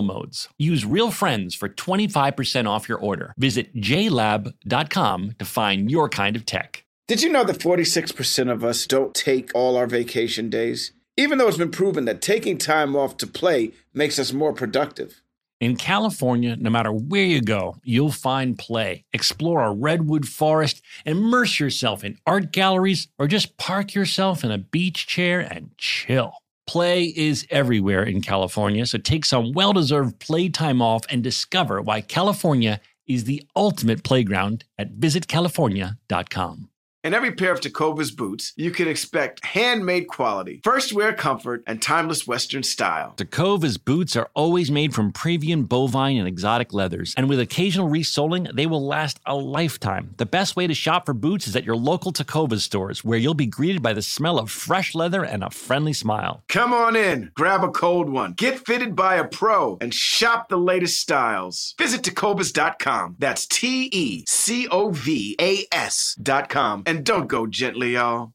modes. Use Real Friends for 25% off your order. Visit jlab.com to find your kind of tech. Did you know that 46% of us don't take all our vacation days? Even though it's been proven that taking time off to play makes us more productive. In California, no matter where you go, you'll find play. Explore a redwood forest, immerse yourself in art galleries, or just park yourself in a beach chair and chill. Play is everywhere in California, so take some well deserved playtime off and discover why California is the ultimate playground at visitcalifornia.com. In every pair of Tecovas boots, you can expect handmade quality, first wear comfort, and timeless Western style. Tecovas boots are always made from premium bovine and exotic leathers, and with occasional resoling, they will last a lifetime. The best way to shop for boots is at your local Tecovas stores, where you'll be greeted by the smell of fresh leather and a friendly smile. Come on in, grab a cold one, get fitted by a pro, and shop the latest styles. Visit Tecovas.com. That's T E C O V A S.com. And don't go gently, y'all.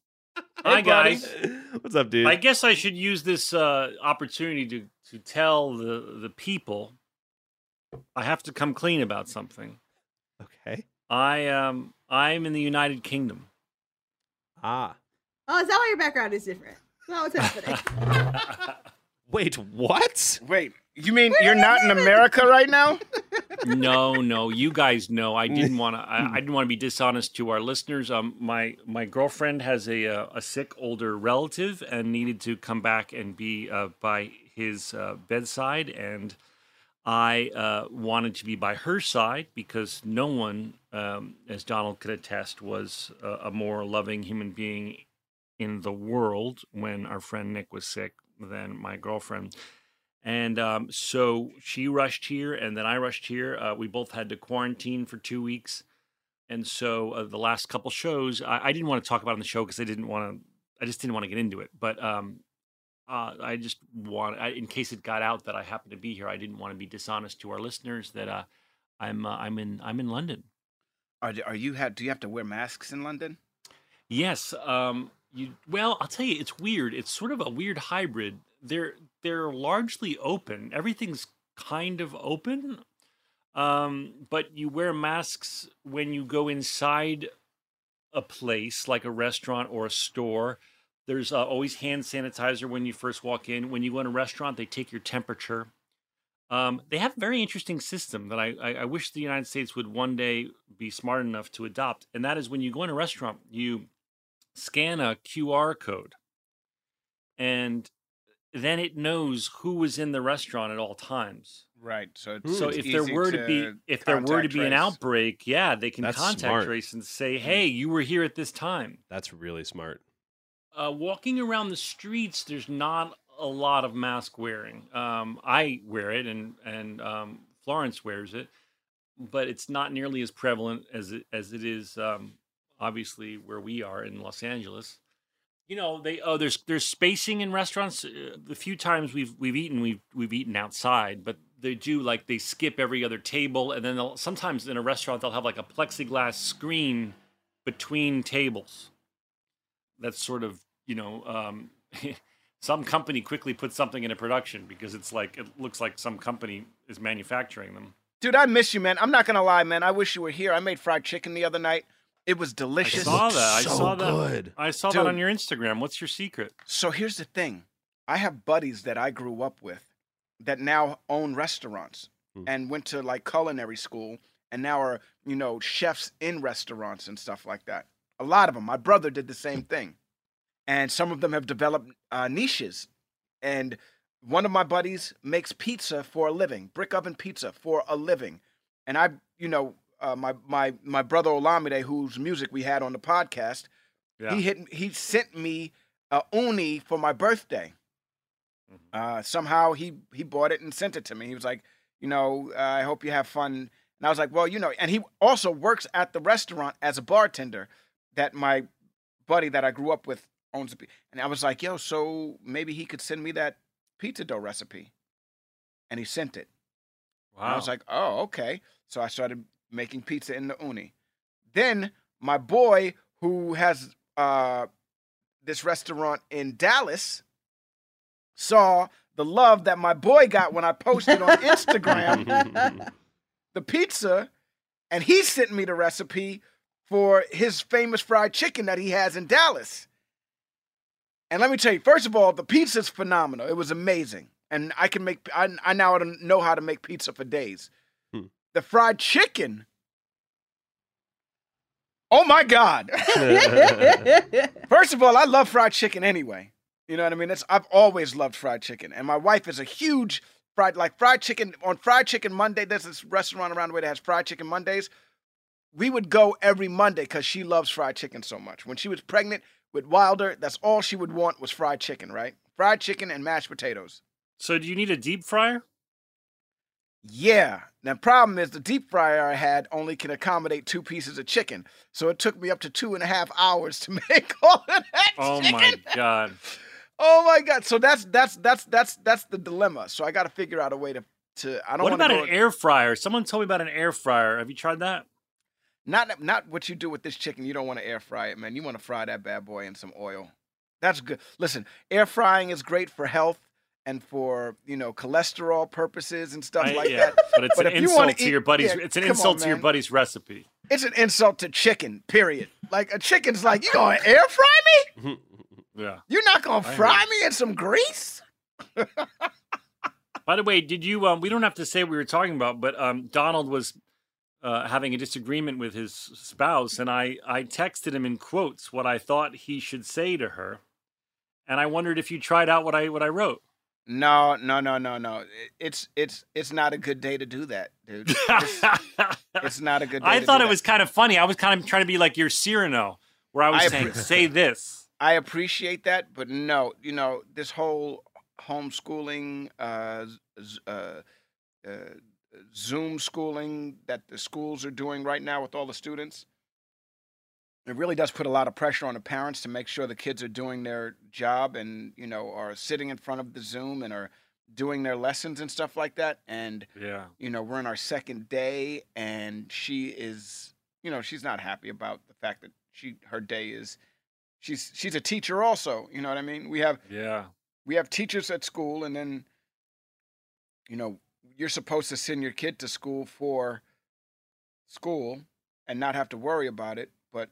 Hi guys. What's up, dude? I guess I should use this uh, opportunity to to tell the the people I have to come clean about something. okay. I um I'm in the United Kingdom. Ah. Oh, is that why your background is different? No, what's happening? Wait, what? Wait, you mean you're not in America right now? no, no, you guys know. I didn't want to. I, I didn't want to be dishonest to our listeners. Um, my my girlfriend has a uh, a sick older relative and needed to come back and be uh, by his uh, bedside, and I uh, wanted to be by her side because no one, um, as Donald could attest, was a more loving human being in the world when our friend Nick was sick than my girlfriend. And um, so she rushed here, and then I rushed here. Uh, we both had to quarantine for two weeks. And so uh, the last couple shows, I, I didn't want to talk about on the show because I didn't want to. I just didn't want to get into it. But um, uh, I just want, I, in case it got out that I happened to be here, I didn't want to be dishonest to our listeners that uh, I'm uh, I'm in I'm in London. Are, are you have do you have to wear masks in London? Yes. Um, you well, I'll tell you, it's weird. It's sort of a weird hybrid. They're they're largely open. Everything's kind of open. Um, but you wear masks when you go inside a place like a restaurant or a store. There's uh, always hand sanitizer when you first walk in. When you go in a restaurant, they take your temperature. Um, they have a very interesting system that I, I, I wish the United States would one day be smart enough to adopt. And that is when you go in a restaurant, you scan a QR code and then it knows who was in the restaurant at all times. Right. So So it's if there were to be if there were to contact be an trace. outbreak, yeah, they can That's contact smart. trace and say, "Hey, you were here at this time." That's really smart. Uh, walking around the streets, there's not a lot of mask wearing. Um, I wear it, and and um, Florence wears it, but it's not nearly as prevalent as it as it is um, obviously where we are in Los Angeles. You know, they oh, there's there's spacing in restaurants. Uh, the few times we've we've eaten, we've we've eaten outside, but they do like they skip every other table, and then sometimes in a restaurant they'll have like a plexiglass screen between tables. That's sort of you know um, some company quickly puts something into production because it's like it looks like some company is manufacturing them. Dude, I miss you, man. I'm not gonna lie, man. I wish you were here. I made fried chicken the other night. It was delicious. I saw that. I so saw that. good. I saw that on your Instagram. What's your secret? So here's the thing. I have buddies that I grew up with that now own restaurants Hmm. and went to like culinary school and now are, you know, chefs in restaurants and stuff like that. A lot of them. My brother did the same thing. And some of them have developed uh, niches. And one of my buddies makes pizza for a living, brick oven pizza for a living. And I, you know, uh, my my my brother Olamide, whose music we had on the podcast, Yeah. he hit he sent me a Ooni for my birthday. Mhm. Uh, somehow he he bought it and sent it to me. He was like, you know, uh, I hope you have fun. And I was like, well, you know, and he also works at the restaurant as a bartender that my buddy that I grew up with owns. A, and I was like, yo, so maybe he could send me that pizza dough recipe. And he sent it. wow. And I was like, oh, okay. So I started making pizza in the Ooni. Then my boy, who has uh, this restaurant in Dallas, saw the love that my boy got when I posted on Instagram the pizza, and he sent me the recipe for his famous fried chicken that he has in Dallas. And let me tell you, first of all, the pizza's phenomenal. It was amazing. And I can make I, I now know how to make pizza for days. The fried chicken. Oh my God. First of all, I love fried chicken anyway. You know what I mean? That's I've always loved fried chicken. And my wife is a huge fried like fried chicken on fried chicken Monday. There's this restaurant around the way that has fried chicken Mondays. We would go every Monday because she loves fried chicken so much. When she was pregnant with Wilder, that's all she would want was fried chicken, right? Fried chicken and mashed potatoes. so do you need a deep fryer? Yeah. Now, problem is the deep fryer I had only can accommodate two pieces of chicken, so it took me up to two and a half hours to make all of that Oh chicken. my god. Oh my god! So that's that's that's that's that's the dilemma. So I got to figure out a way to to. I don't What about an air fryer? Someone told me about an air fryer. Have you tried that? Not not what you do with this chicken. You don't want to air fry it, man. You want to fry that bad boy in some oil. That's good. Listen, air frying is great for health and for you know cholesterol purposes and stuff I- like yeah, that. But it's But an if you wanna insult to eat- your buddy's. yeah, it's an come on, insult to your buddy's recipe. It's an insult to chicken. Period. Like a chicken's like you gonna air fry me? Yeah. You're not gonna I fry me in some grease? By the way, did you? Um, we don't have to say what we were talking about, but um, Donald was uh, having a disagreement with his spouse, and I I texted him in quotes what I thought he should say to her, and I wondered if you tried out what I what I wrote. No, no, no, no, no. It's it's it's not a good day to do that, dude. It's, it's not a good day. I thought it that. was kind of funny. I was kind of trying to be like your Cyrano, where I was I saying, "Say this." I appreciate that, but no, you know, this whole homeschooling, uh, z- uh, uh, Zoom schooling that the schools are doing right now with all the students, it really does put a lot of pressure on the parents to make sure the kids are doing their job and, you know, are sitting in front of the Zoom and are doing their lessons and stuff like that. And, Yeah. you know, we're in our second day and she is, you know, she's not happy about the fact that she, her day is, she's, she's a teacher also. You know what I mean? We have, Yeah. we have teachers at school and then you know you're supposed to send your kid to school for school and not have to worry about it but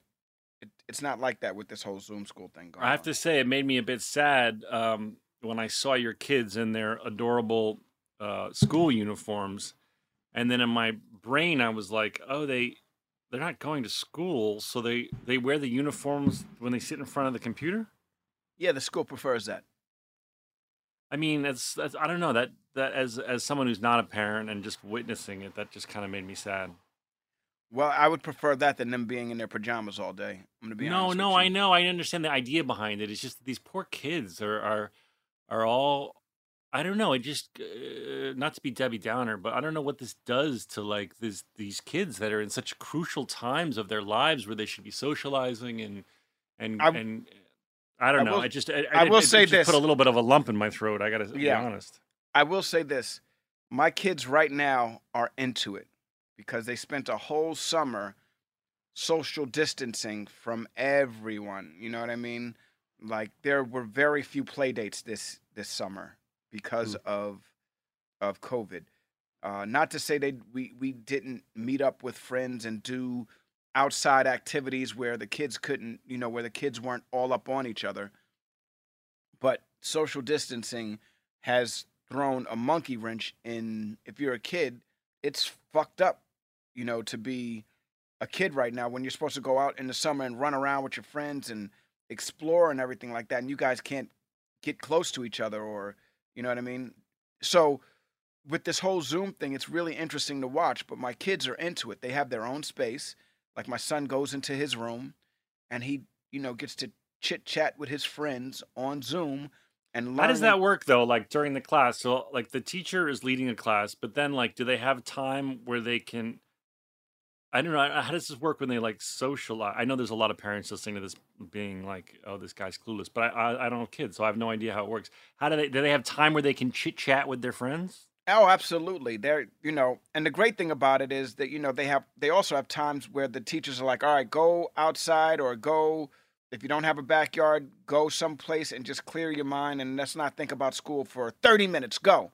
it's not like that with this whole zoom school thing going I have on. to say, it made me a bit sad um, when I saw your kids in their adorable uh, school uniforms, and then in my brain, I was like, "Oh, they they're not going to school, so they they wear the uniforms when they sit in front of the computer." yeah the school prefers that I mean, that's, that's I don't know that that as as someone who's not a parent and just witnessing it, that just kind of made me sad. Well i would prefer that than them being in their pajamas all day i'm gonna be no, honest no, with I know, I understand the idea behind it. It's just that these poor kids are are are all. I don't know. It just uh, not to be Debbie Downer, but I don't know what this does to like this these kids that are in such crucial times of their lives where they should be socializing and and I- and I don't I know. will- I just I, I will it, say it this. put a little bit of a lump in my throat. I gotta Yeah. be honest. I will say this. My kids right now are into it because they spent a whole summer social distancing from everyone. You know what I mean? Like there were very few play dates this this summer because of of COVID. Uh, not to say they we we didn't meet up with friends and do outside activities where the kids couldn't, you know, where the kids weren't all up on each other. But social distancing has thrown a monkey wrench in if you're a kid, it's fucked up, you know, to be a kid right now when you're supposed to go out in the summer and run around with your friends and explore and everything like that and you guys can't get close to each other or you know what I mean? So with this whole Zoom thing, it's really interesting to watch, but my kids are into it. They have their own space. Like my son goes into his room and he, you know, gets to chit chat with his friends on Zoom and learn How does that work though? Like during the class, so like the teacher is leading a class, but then like, do they have time where they can? I don't know. How does this work when they like socialize? I know there's a lot of parents listening to this being like, "Oh, this guy's clueless," but I I, I don't have kids, so I have no idea how it works. How do they do they have time where they can chit chat with their friends? Oh, absolutely. They're, you know, and the great thing about it is that, you know, they have, they also have times where the teachers are like, all right, go outside or go, if you don't have a backyard, go someplace and just clear your mind and let's not think about school for 30 minutes. Go.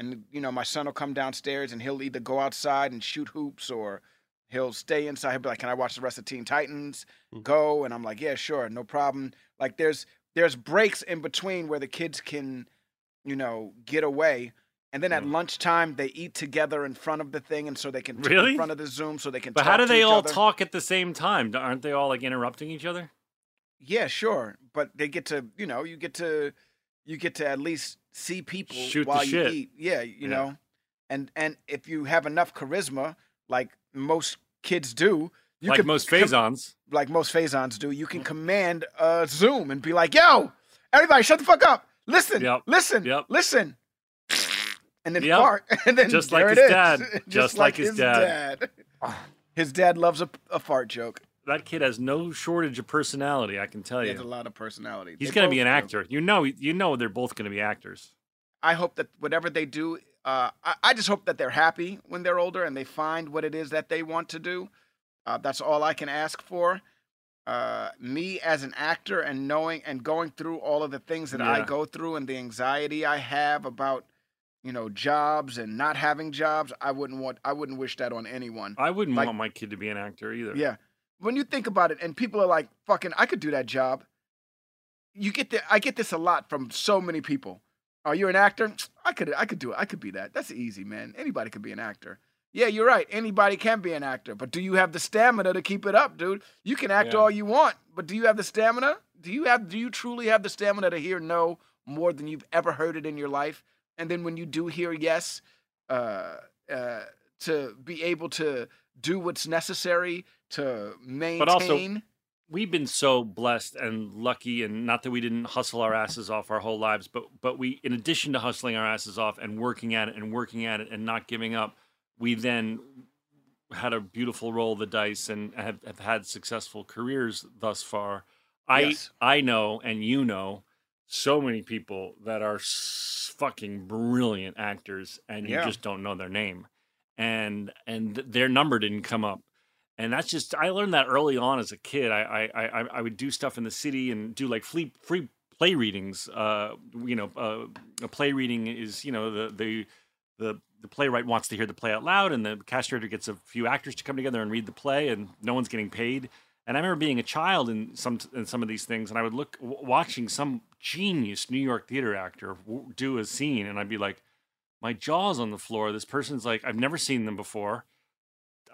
And, you know, my son will come downstairs and he'll either go outside and shoot hoops or he'll stay inside. He'll be like, can I watch the rest of Teen Titans? Mhm. Go. And I'm like, yeah, sure. No problem. Like there's, there's breaks in between where the kids can, you know, get away. And then at Mm. lunchtime, they eat together in front of the thing, and so they can Really? in front of the Zoom, so they can. But talk how do they all other. talk at the same time? Aren't they all like interrupting each other? Yeah, sure, but they get to, you know, you get to, you get to at least see people Shoot while you shit. eat. Yeah, you Yeah. know, and and if you have enough charisma, like most kids do, you like can most com- like most Faisons do, you can mm-hmm. command a Zoom and be like, "Yo, everybody, shut the fuck up! Listen, Yep. listen, Yep. listen." And then Yep. fart, and then Just like his is. dad. Just, Just like, like his his dad. dad. His dad loves a, a fart joke. That kid has no shortage of personality. I can tell He you. He has a lot of personality. He's going to be an do. actor. You know, you know, they're both going to be actors. I hope that whatever they do, uh, I, I just hope that they're happy when they're older and they find what it is that they want to do. Uh, that's all I can ask for. Uh, me as an actor and knowing and going through all of the things that I go through and the anxiety I have about, you know, jobs and not having jobs, I wouldn't want, I wouldn't wish that on anyone. I wouldn't Like- want my kid to be an actor either. Yeah. When you think about it, and people are like, "Fucking, I could do that job." You get the, I get this a lot from so many people. Are you an actor? I could, I could do it. I could be that. That's easy, man. Anybody could be an actor. Yeah, you're right. Anybody can be an actor, but do you have the stamina to keep it up, dude? You can act Yeah. all you want, but do you have the stamina? Do you have, do you truly have the stamina to hear no more than you've ever heard it in your life? And then when you do hear yes, uh, uh, to be able to do what's necessary to maintain. also- we've been so blessed and lucky and not that we didn't hustle our asses off our whole lives but but we in addition to hustling our asses off and working at it and working at it and not giving up we then had a beautiful roll of the dice and have, have had successful careers thus far. I Yes. i know and you know so many people that are s- fucking brilliant actors and you just don't know their name. And and their number didn't come up and that's just I learned that early on as a kid. I I I, I would do stuff in the city and do like free free play readings. Uh, you know, uh, a play reading is you know the the the the playwright wants to hear the play out loud, and the cast director gets a few actors to come together and read the play, and no one's getting paid. And I remember being a child in some in some of these things, and I would look watching some genius New York theater actor do a scene, and I'd be like, my jaw's on the floor. This person's like, I've never seen them before.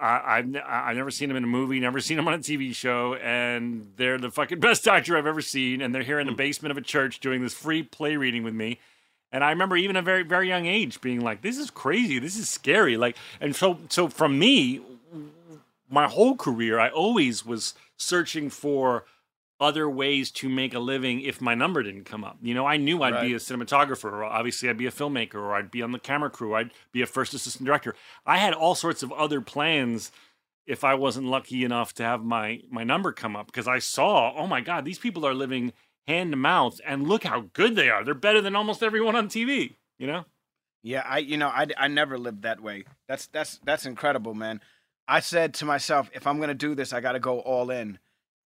I, I've I- I've never seen him in a movie, never seen him on a TV show, and they're the fucking best actor I've ever seen. And they're here in the hmm. basement of a church doing this free play reading with me. And I remember even a very very young age being like, "This is crazy. This is scary." Like, and so so from me, my whole career, I always was searching for other ways to make a living if my number didn't come up. You know, I knew I'd be a cinematographer, or obviously I'd be a filmmaker, or I'd be on the camera crew, I'd be a first assistant director. I had all sorts of other plans if I wasn't lucky enough to have my my number come up because I saw, oh my god, these people are living hand to mouth and look how good they are. They're better than almost everyone on TV, you know? Yeah, I you know I, I never lived that way. That's that's that's incredible, man. I said to myself, if I'm gonna do this, I got to go all in.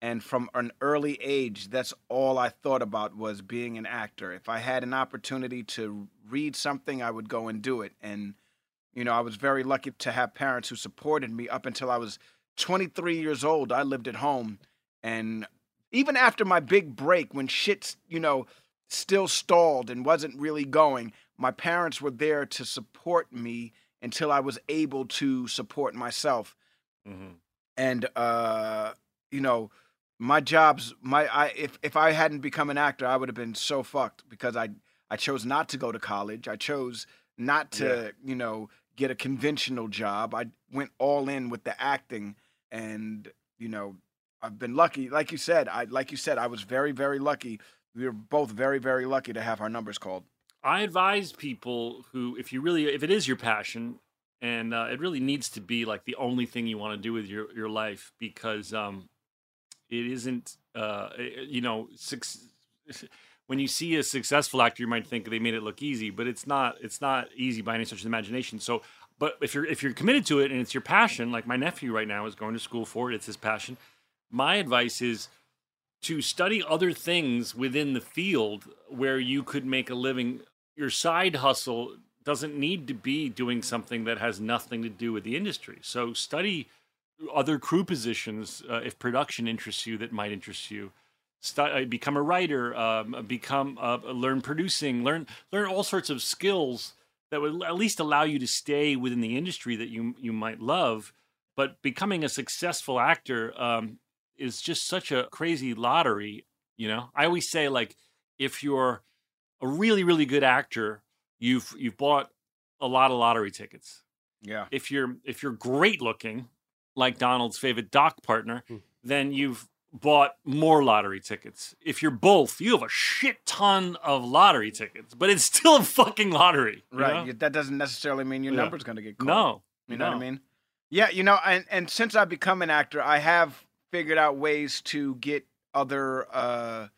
And from an early age, that's all I thought about was being an actor. If I had an opportunity to read something, I would go and do it. And you know, I was very lucky to have parents who supported me up until I was 23 years old, I lived at home, and even after my big break, when shit's you know still stalled and wasn't really going, my parents were there to support me until I was able to support myself. Mhm. And uh, you know, my jobs, my I if if I hadn't become an actor, I would have been so fucked because I I chose not to go to college. I chose not to you know get a conventional job. I went all in with the acting, and you know, I've been lucky. Like you said, I like you said, I was very very lucky. We were both very very lucky to have our numbers called. I advise people who, if you really, if it is your passion, and uh, it really needs to be like the only thing you want to do with your your life, because um, it isn't, uh, you know, suc when you see a successful actor, you might think they made it look easy, but it's not. It's not easy by any stretch of the imagination. So, but if you're if you're committed to it and it's your passion, like my nephew right now is going to school for it, it's his passion. My advice is to study other things within the field where you could make a living. Your side hustle doesn't need to be doing something that has nothing to do with the industry. So study other crew positions uh, if production interests you that might interest you. Uh, become a writer, um, become uh, learn producing, learn learn all sorts of skills that would at least allow you to stay within the industry that you you might love. But becoming a successful actor um, is just such a crazy lottery. You know, I always say like if you're a really really good actor, you've you've bought a lot of lottery tickets. Yeah. If you're if you're great looking, like Donald's favorite doc partner, Hmm. then you've bought more lottery tickets. If you're both, you have a shit ton of lottery tickets, but it's still a fucking lottery. Right. know? That doesn't necessarily mean your Yeah. number's going to get called. No. You know what I mean? Yeah, you know, and, and since I've become an actor, I have figured out ways to get other uh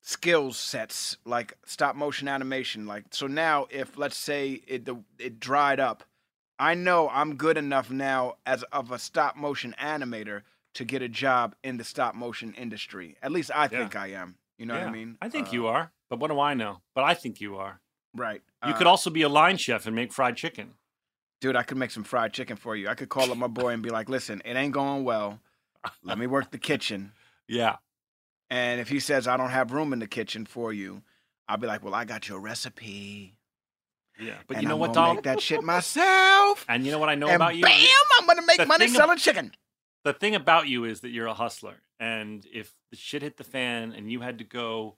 skill sets like stop motion animation. Like so now if let's say it the it dried up, I know I'm good enough now as of a stop motion animator to get a job in the stop motion industry. At least I think I am. You know what I mean? I think Uh, you are, but what do I know? But I think you are. Right. You Uh, could also be a line chef and make fried chicken. dude, I could make some fried chicken for you. I could call up my boy and be like, listen, it ain't going well. Let me work the kitchen. Yeah. And if he says I don't have room in the kitchen for you, I'll be like, well, I got your recipe. Yeah. But and you know I'm what, gonna Donald? Make that shit myself. And you know what I know and about you? bam, I'm gonna make The money thing ab- selling chicken. the thing about you is that you're a hustler. And if the shit hit the fan and you had to go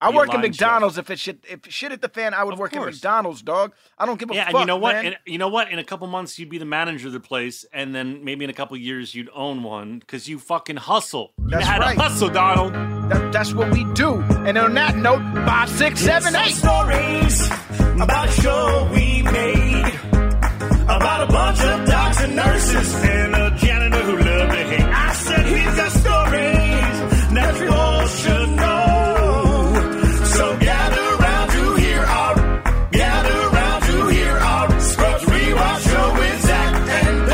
I work at line chef. McDonald's. If it shit, if shit hit the fan, I would Of work course. at McDonald's, dog. I don't give a yeah, fuck. and you know what? And you know what? In a couple months, you'd be the manager of the place, and then maybe in a couple years, you'd own one because you fucking hustle. You That's had right. to hustle, Donald. That, that's what we do. And on that note, five, six, seven, eight. stories about a show we made about a bunch of docs and nurses and a janitor who loved to hate. I said, here's the stories that you all should know. So gather round to hear our, gather round to hear our Scrubs Rewatch show with Zach and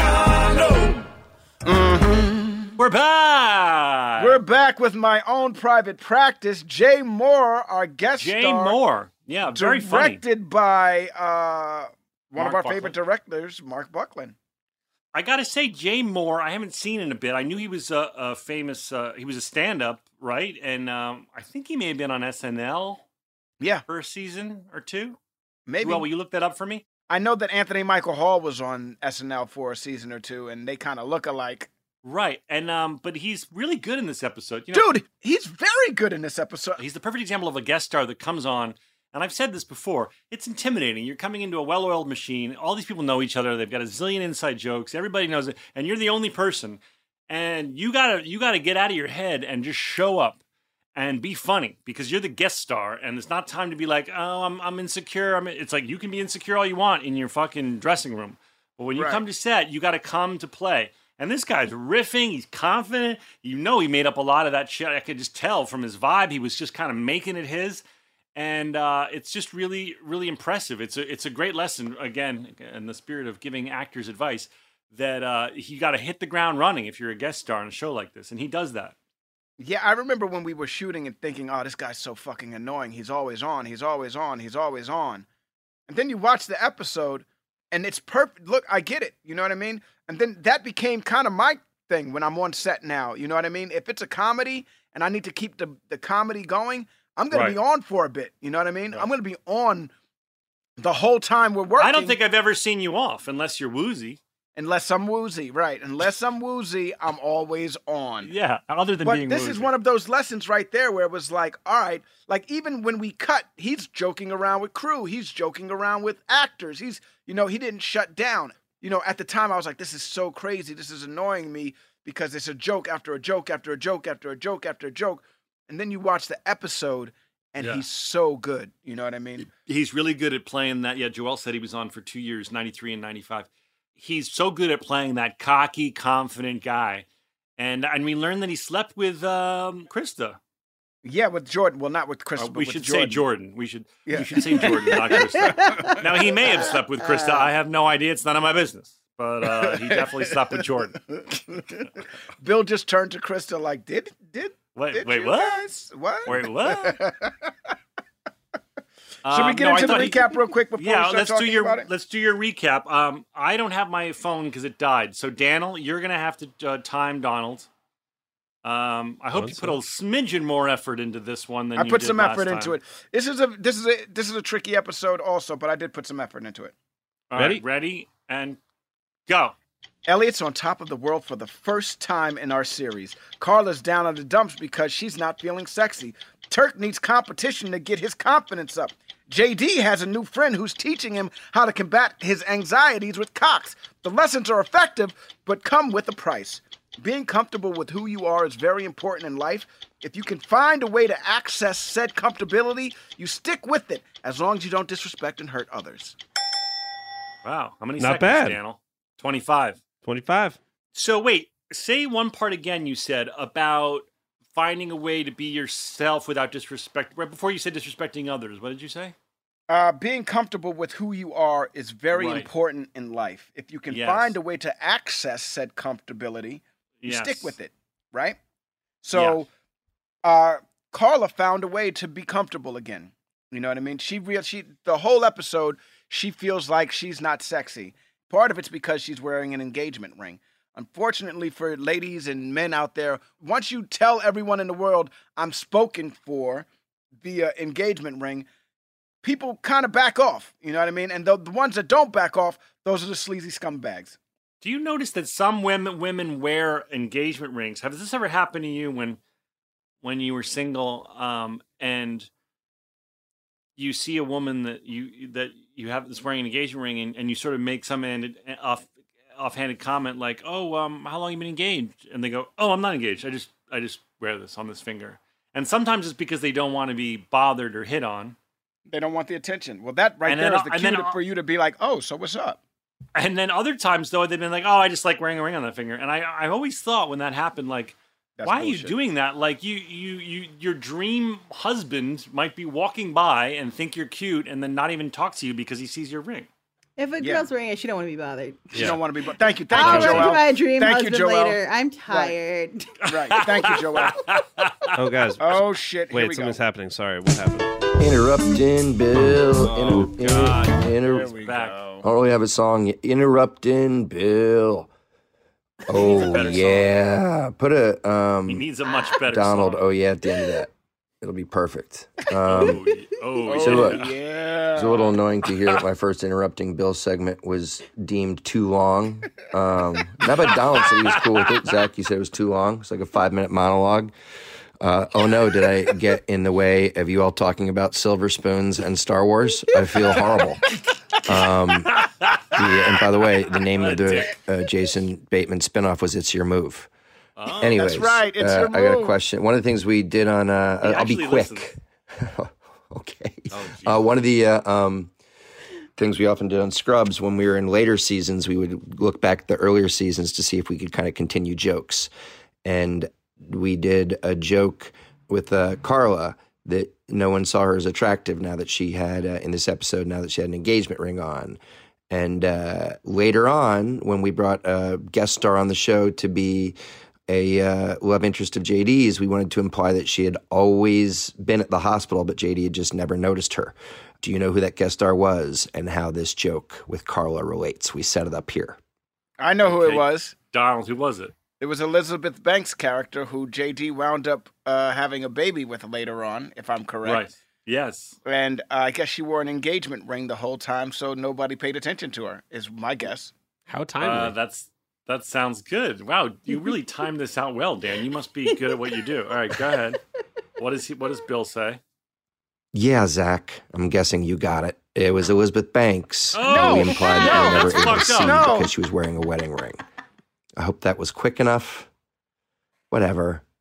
Donald. We're back. We're back with my own private practice. Jay Mohr, our guest Jay star. Mohr. Yeah, very funny. directed by uh, one Marc of our Buckland. favorite directors, Marc Buckland. I gotta say, Jay Mohr. I haven't seen in a bit. I knew he was a, a famous. Uh, he was a stand-up, right? And um, I think he may have been on SNL Yeah, for a season or two. maybe. Well, will you look that up for me? I know that Anthony Michael Hall was on SNL for a season or two, and they kind of look alike. Right, and um, but he's really good in this episode. You know, Dude, he's very good in this episode. he's the perfect example of a guest star that comes on. And I've said this before. It's intimidating. You're coming into a well-oiled machine. All these people know each other. They've got a zillion inside jokes. Everybody knows it, and you're the only person. And you gotta you gotta get out of your head and just show up and be funny because you're the guest star. And it's not time to be like, oh, I'm I'm insecure. I'm. It's like you can be insecure all you want in your fucking dressing room, but when you Right. come to set, you got to come to play. And this guy's riffing. He's confident. You know, he made up a lot of that shit. I could just tell from his vibe. He was just kind of making it his and uh, it's just really really impressive it's a it's a great lesson again in the spirit of giving actors advice that uh, you got to hit the ground running if you're a guest star on a show like this and he does that Yeah, I remember when we were shooting and thinking, oh, this guy's so fucking annoying. He's always on. He's always on. He's always on. And then you watch the episode, and it's perfect. Look, I get it. You know what I mean? And then that became kind of my thing when I'm on set now. You know what I mean? If it's a comedy and I need to keep the the comedy going, I'm gonna be on for a bit. You know what I mean? I'm gonna be on the whole time we're working. I don't think I've ever seen you off unless you're woozy. unless I'm woozy, right? Unless I'm woozy, I'm always on. Yeah, other than But being this woozy. is one of those lessons right there where it was like, all right, like even when we cut, he's joking around with crew, he's joking around with actors. He's, you know, he didn't shut down. You know, at the time I was like, this is so crazy. This is annoying me because it's a joke after a joke after a joke after a joke after a joke. And then you watch the episode and Yeah. he's so good. You know what I mean? He's really good at playing that. Yeah, Joel said he was on for two years, 93 and 95. He's so good at playing that cocky, confident guy. And and we learned that he slept with um, Christa. Yeah, with Jordan. Well, not with Christa. Uh, we should Jordan. say Jordan. We should Yeah. we should say Jordan, not Christa. now he may have slept with Christa. I have no idea. It's none of my business. But uh, he definitely slept with Jordan. Bill just turned to Krista like, did did Wait, did wait, what? guys? What? Wait, what? Should we Um, get no, into the thought he- recap real quick before we yeah, start let's do your about it? let's do your recap. Um, I don't have my phone because it died. So Daniel, you're gonna have to uh, time Donald. Um, I hope One you put a smidgen more effort into this one than I you put did some last effort into it. This is a this is a this is a tricky episode also, but I did put some effort into it. All right, Ready? ready, and go. Elliot's on top of the world for the first time in our series. Carla's down on the dumps because she's not feeling sexy. Turk needs competition to get his confidence up. JD has a new friend who's teaching him how to combat his anxieties with Cox. The lessons are effective, but come with a price. Being comfortable with who you are is very important in life. If you can find a way to access said comfortability, you stick with it as long as you don't disrespect and hurt others. Wow, how many Not seconds, bad. Daniel? Twenty-five. 25. So wait, say one part again. You said about finding a way to be yourself without disrespect. Right before you said disrespecting others. What did you say? Uh, being comfortable with who you are is very Right. important in life. If you can Yes. find a way to access said comfortability, you stick with it, right? So, uh, Carla found a way to be comfortable again. You know what I mean? She real she the whole episode she feels like she's not sexy. Part of it's because she's wearing an engagement ring. Unfortunately for ladies and men out there, once you tell everyone in the world I'm spoken for via engagement ring, people kind of back off. You know what I mean? And the, the ones that don't back off, those are the sleazy scumbags. Do you notice that some women women wear engagement rings? Has this ever happened to you when when you were single um, and you see a woman that you that you have that's wearing an engagement ring and, and you sort of make some ended, off offhanded comment like, "Oh, um, how long you been engaged?" And they go, "Oh, I'm not engaged. I just I just wear this on this finger." And sometimes it's because they don't want to be bothered or hit on. They don't want the attention. Well, that right And there then is the cue then to- for you to be like, oh, so what's up? And then other times though they've been like, "Oh, I just like wearing a ring on that finger." And I I always thought when that happened like That's why are you doing that? Like you, you, you, your dream husband might be walking by and think you're cute, and then not even talk to you because he sees your ring. If a Yeah. girl's wearing it, she don't want to be bothered. You Yeah. don't want to be. But thank you, thank you, Joelle. I'll you, run to Joel. my dream Thank you, husband Joel. later. I'm tired. Right. Thank you, Joel. Oh, guys. Oh shit. Here Wait, we go. something's happening. Sorry. What happened? Interrupting Bill. Oh, Inter- God. inter- There we Back. go. oh, we have a song. Interrupting Bill. Oh better song. yeah. Put a He um needs a much better Donald. song. Oh yeah, at the end of that. It'll be perfect. Um, Oh, y- oh, So, yeah. uh, yeah. It's a little annoying to hear that my first interrupting Bill segment was deemed too long. Um, not but Donald said he was cool with it. Zach, you said it was too long. It's like a five minute monologue. Uh, oh no, did I get in the way of you all talking about silver spoons and Star Wars? I feel horrible. Um, yeah, and by the way, the name of the uh, Jason Bateman spinoff was "It's Your Move." Oh, Anyways, right, It's uh, Your I got a question. One of the things we did on, uh, I'll be quick. okay. Oh, uh, one of the uh, um, things we often did on Scrubs when we were in later seasons, we would look back at the earlier seasons to see if we could kind of continue jokes. And we did a joke with uh, Carla that no one saw her as attractive now that she had, uh, in this episode, now that she had an engagement ring on. And uh, later on, when we brought a guest star on the show to be a uh, love interest of JD's, we wanted to imply that she had always been at the hospital, but JD had just never noticed her. Do you know who that guest star was and how this joke with Carla relates? We set it up here. I know who it was. Donald, who was it? It was Elizabeth Banks' character who JD wound up uh, having a baby with later on, if I'm correct. Right. Yes. And uh, I guess she wore an engagement ring the whole time, so nobody paid attention to her. Is my guess. How timely. Uh, that's that sounds good. Wow, you really timed this out well, Dan. You must be good at what you do. All right, go ahead. What does he? What does Bill say? Yeah, Zach, I'm guessing you got it. It was Elizabeth Banks. Oh, we implied no, that we never that's able to see. No. because she was wearing a wedding ring. I hope that was quick enough. Whatever.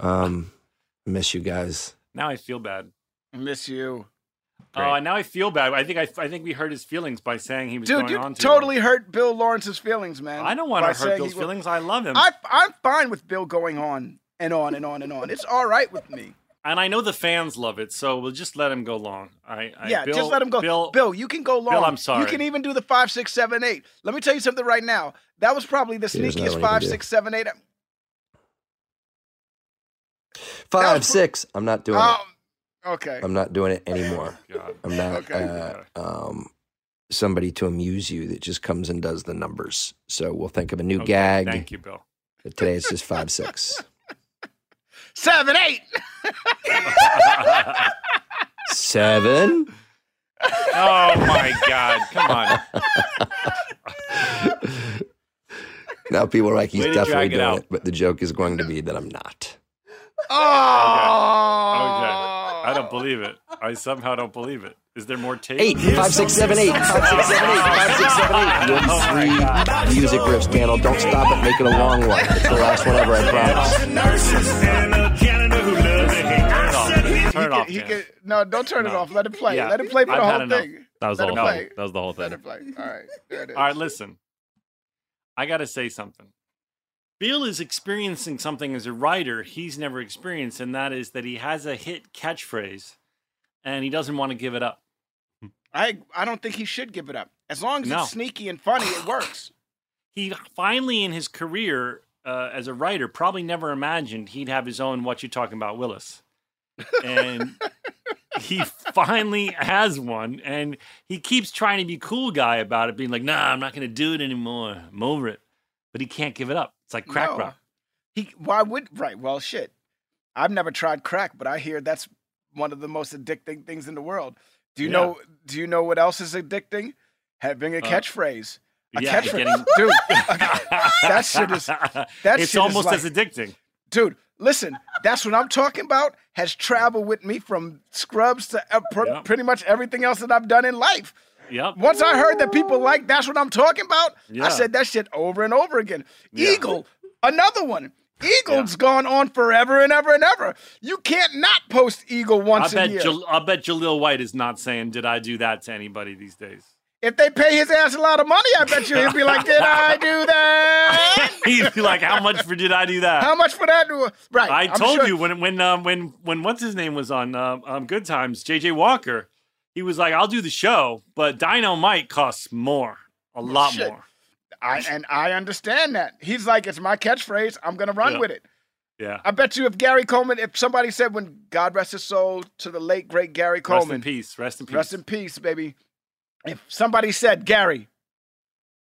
Um, miss you guys. Now I feel bad. Miss you. Oh, and now I feel bad. I think I, I think we hurt his feelings by saying he was Dude, going you on too totally hurt Bill Lawrence's feelings, man. I don't want to hurt saying Bill's he- feelings. I love him, I, I'm fine with Bill going on and on and on and on. It's all right with me. And I know the fans love it. So we'll just let him go long. I, I yeah, Bill, just let him go. Bill, Bill, you can go long. Bill, I'm sorry. You can even do the five, six, seven, eight. Let me tell you something right now. That was probably the He doesn't know sneakiest what he can five, do. six, seven, eight. Five, was- six. I'm not doing Um, it. okay. I'm not doing it anymore. God. I'm not Okay. uh, um, somebody to amuse you that just comes and does the numbers. So we'll think of a new Okay, gag. Thank you, Bill. But today it's just five, six. Seven, eight. Seven. oh my God! Come on. Now people are like, he's definitely drag it doing out. it, but the joke is going to be that I'm not. Oh. Okay. I don't believe it. I somehow don't believe it. Is there more tape? Eight, five, six, seven, eight, five, six, seven, eight, five, six, seven, eight. You Oh my have three music riffs, Daniel. Don't stop it. Make it a long one. It's the last one ever, I promise. Nurses and a janitor who loved to hate. Turn it I off. said he- Turn off. He Dan. could, no, don't turn it off. Let it play. Yeah. Let it play for the I've had whole enough. thing. that was the whole thing. play. That was the whole Let thing. it play. All right. There it is. All right, listen. I got to say something. Bill is experiencing something as a writer he's never experienced, and that is that he has a hit catchphrase and he doesn't want to give it up. I I don't think he should give it up. As long as No. it's sneaky and funny, it works. He finally, in his career uh, as a writer, probably never imagined he'd have his own What You Talking About Willis. And he finally has one, and he keeps trying to be cool guy about it, being like, nah, I'm not going to do it anymore. I'm over it. But he can't give it up. It's like crack No. rock. He why would right? Well, shit. I've never tried crack, but I hear that's one of the most addicting things in the world. Do you Yeah. know? Do you know what else is addicting? Having a Uh, catchphrase. A yeah, catchphrase, getting- dude. that shit is. That it's shit is almost like- as addicting. Dude, listen. That's what I'm talking about. Has traveled with me from Scrubs to uh, pr- Yep. pretty much everything else that I've done in life. Yep. Once I heard that people like that's what I'm talking about, Yeah. I said that shit over and over again. Eagle, another one. Eagle's gone on forever and ever and ever. You can't not post Eagle I once a year. Jal- I bet Jaleel White is not saying, Did I do that to anybody these days? if they pay his ass a lot of money, I bet you he'll be like, "Did I do that? He'd be like, How much for did I do that? How much for that?" Right. I I'm told sure- you when when um, when when what's his name was on um, um, Good Times, JJ Walker. He was like, "I'll do the show, but Dynamite costs more, a lot shit. more." I, and I understand that. He's like, "It's my catchphrase. I'm gonna run Yeah. with it." Yeah. I bet you if Gary Coleman, if somebody said when God rest his soul to the late great Gary Coleman. Rest in peace. Rest in peace. Rest in peace, baby. If somebody said, Gary,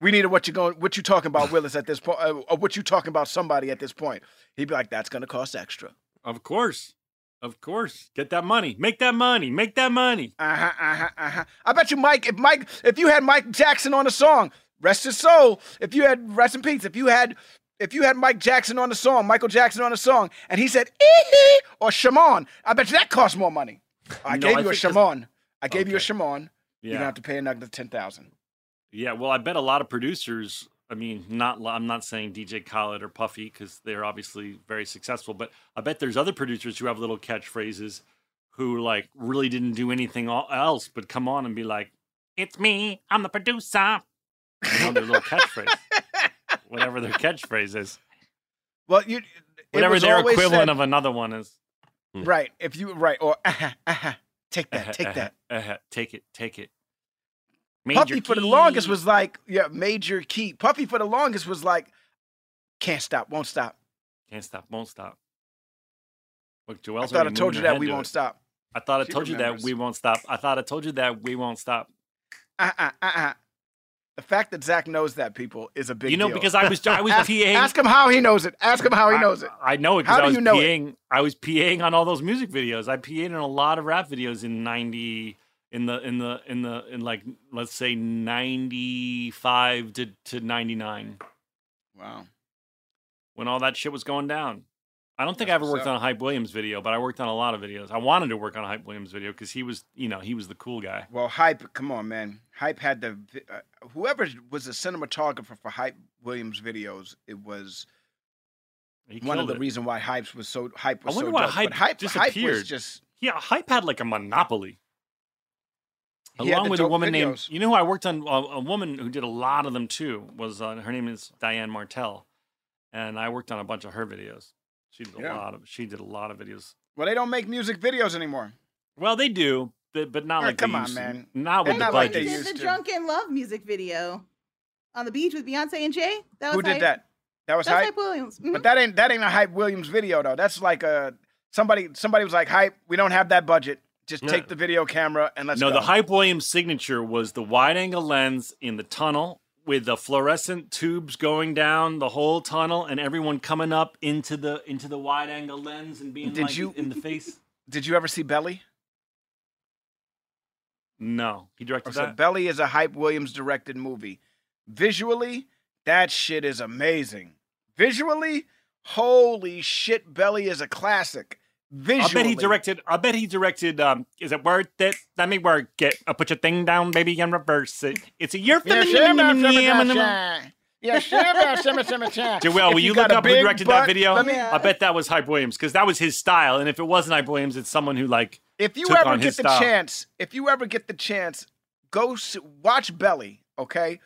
we needed what you're going, what you talking about, Willis, at this point, uh, or what you talking about somebody at this point, he'd be like, that's gonna cost extra. of course, of course. Get that money. Make that money. Make that money. Uh huh, uh huh, uh huh. I bet you, Mike, if Mike, if you had Mike Jackson on a song, rest his soul. If you had rest in peace, if you had. If you had Mike Jackson on the song, Michael Jackson on the song, and he said "ee or Shimon, I bet you that cost more money. I No, gave I you a Shimon. I gave you a Okay. Shimon. Yeah. You're gonna have to pay another ten thousand. Yeah, well, I bet a lot of producers. I mean, not I'm not saying DJ Khaled or Puffy because they're obviously very successful, but I bet there's other producers who have little catchphrases who like really didn't do anything else but come on and be like, "It's me, I'm the producer." You know, their little catchphrase, whatever their catchphrase is, Well, you it whatever their always equivalent said- of another one is. right. If you right or uh uh take that, take that. Uh-huh, take it, take it. Puffy Major for the longest was like yeah, major key. Puffy for the longest was like can't stop, won't stop. can't stop, won't stop. Look, I thought I told you that we to won't it. stop. I thought I She told you that we won't stop. I thought I told you that we won't stop. Uh uh uh uh. The fact that Zach knows that people is a big you know, deal. because I was I was ask, PAing. ask him how he knows it. Ask him how he knows it. I, I know it How because I do was you know it? PAing. I was PAing on all those music videos. I PA'd in a lot of rap videos in ninety, in the in the in the in like let's say ninety five to to ninety nine Wow. when all that shit was going down. I don't think That's I ever worked up. on a Hype Williams video, but I worked on a lot of videos. I wanted to work on a Hype Williams video because he was, you know, he was the cool guy. Well, hype. Come on, man. Hype had the uh, whoever was the cinematographer for Hype Williams videos. It was He one of the it. reasons why hype was so hype was I wonder so why dope. Hype but hype, hype disappeared. was just Yeah, Hype had like a monopoly. Along with a woman named, you know who I worked on, a, a woman who did a lot of them too, was uh, her name is Diane Martel. And I worked on a bunch of her videos. She did a Yeah. lot of, she did a lot of videos. well, they don't make music videos anymore. Well, they do, but, but not Ah, like come they on, used to. man. Not with They're the not like budget. they did used the to. Drunk in Love music video on the beach with Beyonce and Jay. That was Who did that? That was That's hype. Hype Williams. Mhm. But that ain't that ain't a hype Williams video though. That's like a somebody somebody was like hype. We don't have that budget. Just No. take the video camera and let's go. no, go. the Hype Williams signature was the wide angle lens in the tunnel with the fluorescent tubes going down the whole tunnel and everyone coming up into the into the wide angle lens and being Did like you- in the face. Did you ever see Belly? No, he directed said that. Belly is a hype Williams directed movie. Visually, that shit is amazing. Visually, holy shit, Belly is a classic. Visually, I bet he directed. I bet he directed. Um, is it worth it? Let me work it. I'll put your thing down, baby, and reverse it. It's a year for Yeah, shimmer. Joel, will you, look up who directed butt, that video? me- I bet that was Hype Williams because that was his style. And if it wasn't Hype Williams, it's someone who like if you ever get the style. chance, if you ever get the chance, go watch Belly. Okay,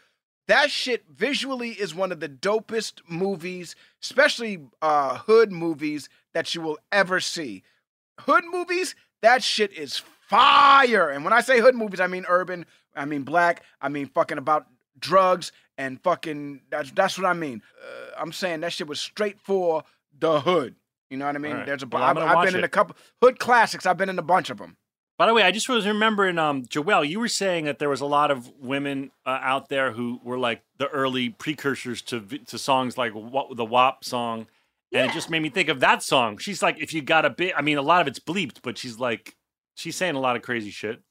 that shit visually is one of the dopest movies, especially uh, hood movies that you will ever see. Hood movies, that shit is fire. And when I say hood movies, I mean urban, I mean black, I mean fucking about drugs and fucking. That's that's what I mean. Uh, I'm saying that shit was straight for the hood. You know what I mean? Right. There's a. Well, I've watch been in a couple hood classics. I've been in a bunch of them. By the way, I just was remembering, um, Joelle, you were saying that there was a lot of women uh, out there who were like the early precursors to to songs like what the WAP song, and it just made me think of that song. She's like, if you got a bit, I mean, a lot of it's bleeped, but she's like, she's saying a lot of crazy shit.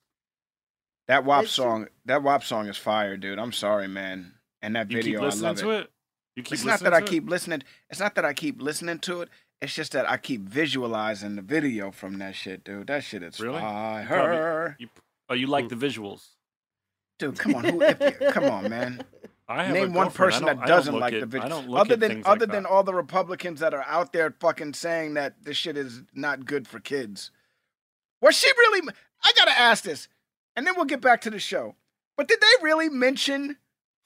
That WAP It's- song, that WAP song is fire, dude. I'm sorry, man. And that You video, keep I love to it. it. You keep It's not listening that I it? keep listening. It's not that I keep listening to it. It's just that I keep visualizing the video from that shit, dude. That shit is Really? fire, You, oh, you like the visuals? dude. Come on, who? If you, come on, man. I have Name one person that doesn't like at- the video. I don't look Other at than things like other than that. all the Republicans that are out there fucking saying that this shit is not good for kids. Was she really? I gotta ask this, and then we'll get back to the show. But did they really mention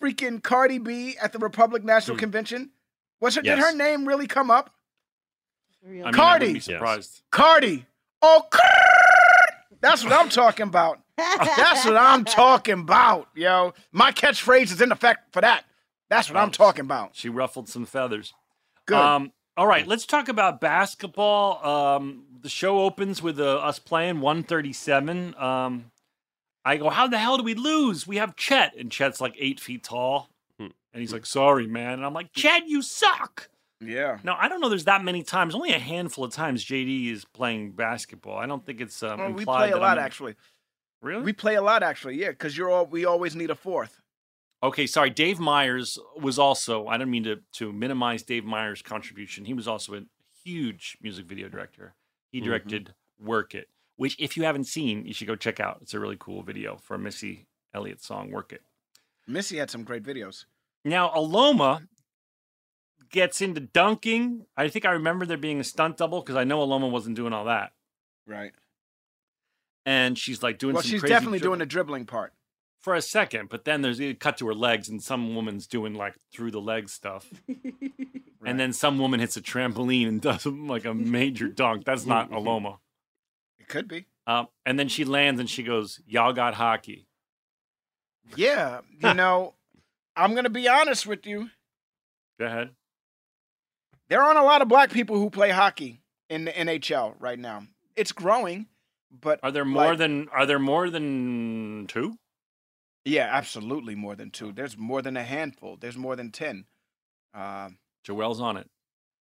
freaking Cardi B at the Republic National Hmm. Convention? Was her? Yes. Did her name really come up? Real. I mean, I Cardi. wouldn't be surprised. Cardi. Oh, that's what I'm talking about. That's what I'm talking about, yo. My catchphrase is in effect for that. That's what I'm talking about. She ruffled some feathers. Good. Um, all right, let's talk about basketball. Um, the show opens with uh, us playing 137. Um, I go, how the hell do we lose? We have Chet, and Chet's like eight feet tall, Hmm. and he's like, "Sorry, man." And I'm like, "Chet, you suck." Yeah. No, I don't know. There's that many times. Only a handful of times JD is playing basketball. I don't think it's um, Well, we play a lot I'm- actually. Really? We play a lot actually, yeah, because you're all we always need a fourth. Okay, sorry. Dave Meyers was also, I don't mean to, to minimize Dave Meyers' contribution. He was also a huge music video director. He Mhm. directed Work It, which, if you haven't seen, you should go check out. It's a really cool video for Missy Elliott song, Work It. Missy had some great videos. Now, Aloma gets into dunking. I think I remember there being a stunt double because I know Aloma wasn't doing all that. Right. And she's like doing Well, some she's crazy definitely dribble- doing the dribbling part. for a second, but then there's a cut to her legs, and some woman's doing like through the leg stuff. Right. And then some woman hits a trampoline and does like a major dunk. That's not Aloma. It could be. Um, and then she lands and she goes, "Y'all got hockey." Yeah. You know, I'm gonna be honest with you. Go ahead. There aren't a lot of black people who play hockey in the NHL right now. It's growing, but Are there more like- than are there more than two? Yeah, absolutely more than two. There's more than a handful. There's more than ten. Uh, Joel's on it.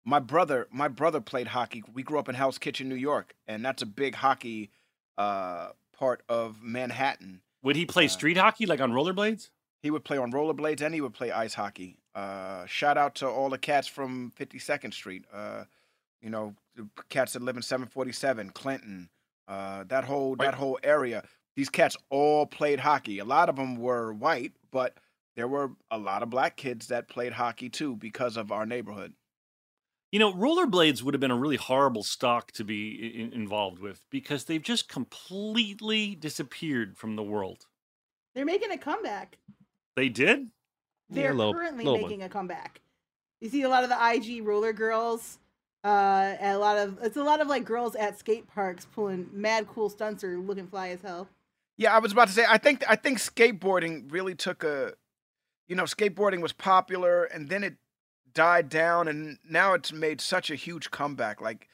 my brother, my brother played hockey. We grew up in Hell's Kitchen, New York, and that's a big hockey uh, part of Manhattan. Would he play Uh, street hockey like on rollerblades? He would play on rollerblades and he would play ice hockey. Uh, shout out to all the cats from 52nd Street. Uh, you know, the cats that live in 747, Clinton, uh, that whole Wait. that whole area. These cats all played hockey. A lot of them were white, but there were a lot of black kids that played hockey too because of our neighborhood. You know, rollerblades would have been a really horrible stock to be in- involved with because they've just completely disappeared from the world. They're making a comeback. They did? Yeah, They're a little- currently little one. making a comeback. You see a lot of the IG roller girls, uh, and a lot of it's a lot of like girls at skate parks pulling mad cool stunts or looking fly as hell. Yeah, I was about to say. I think I think skateboarding really took a, you know, skateboarding was popular and then it died down and now it's made such a huge comeback. Like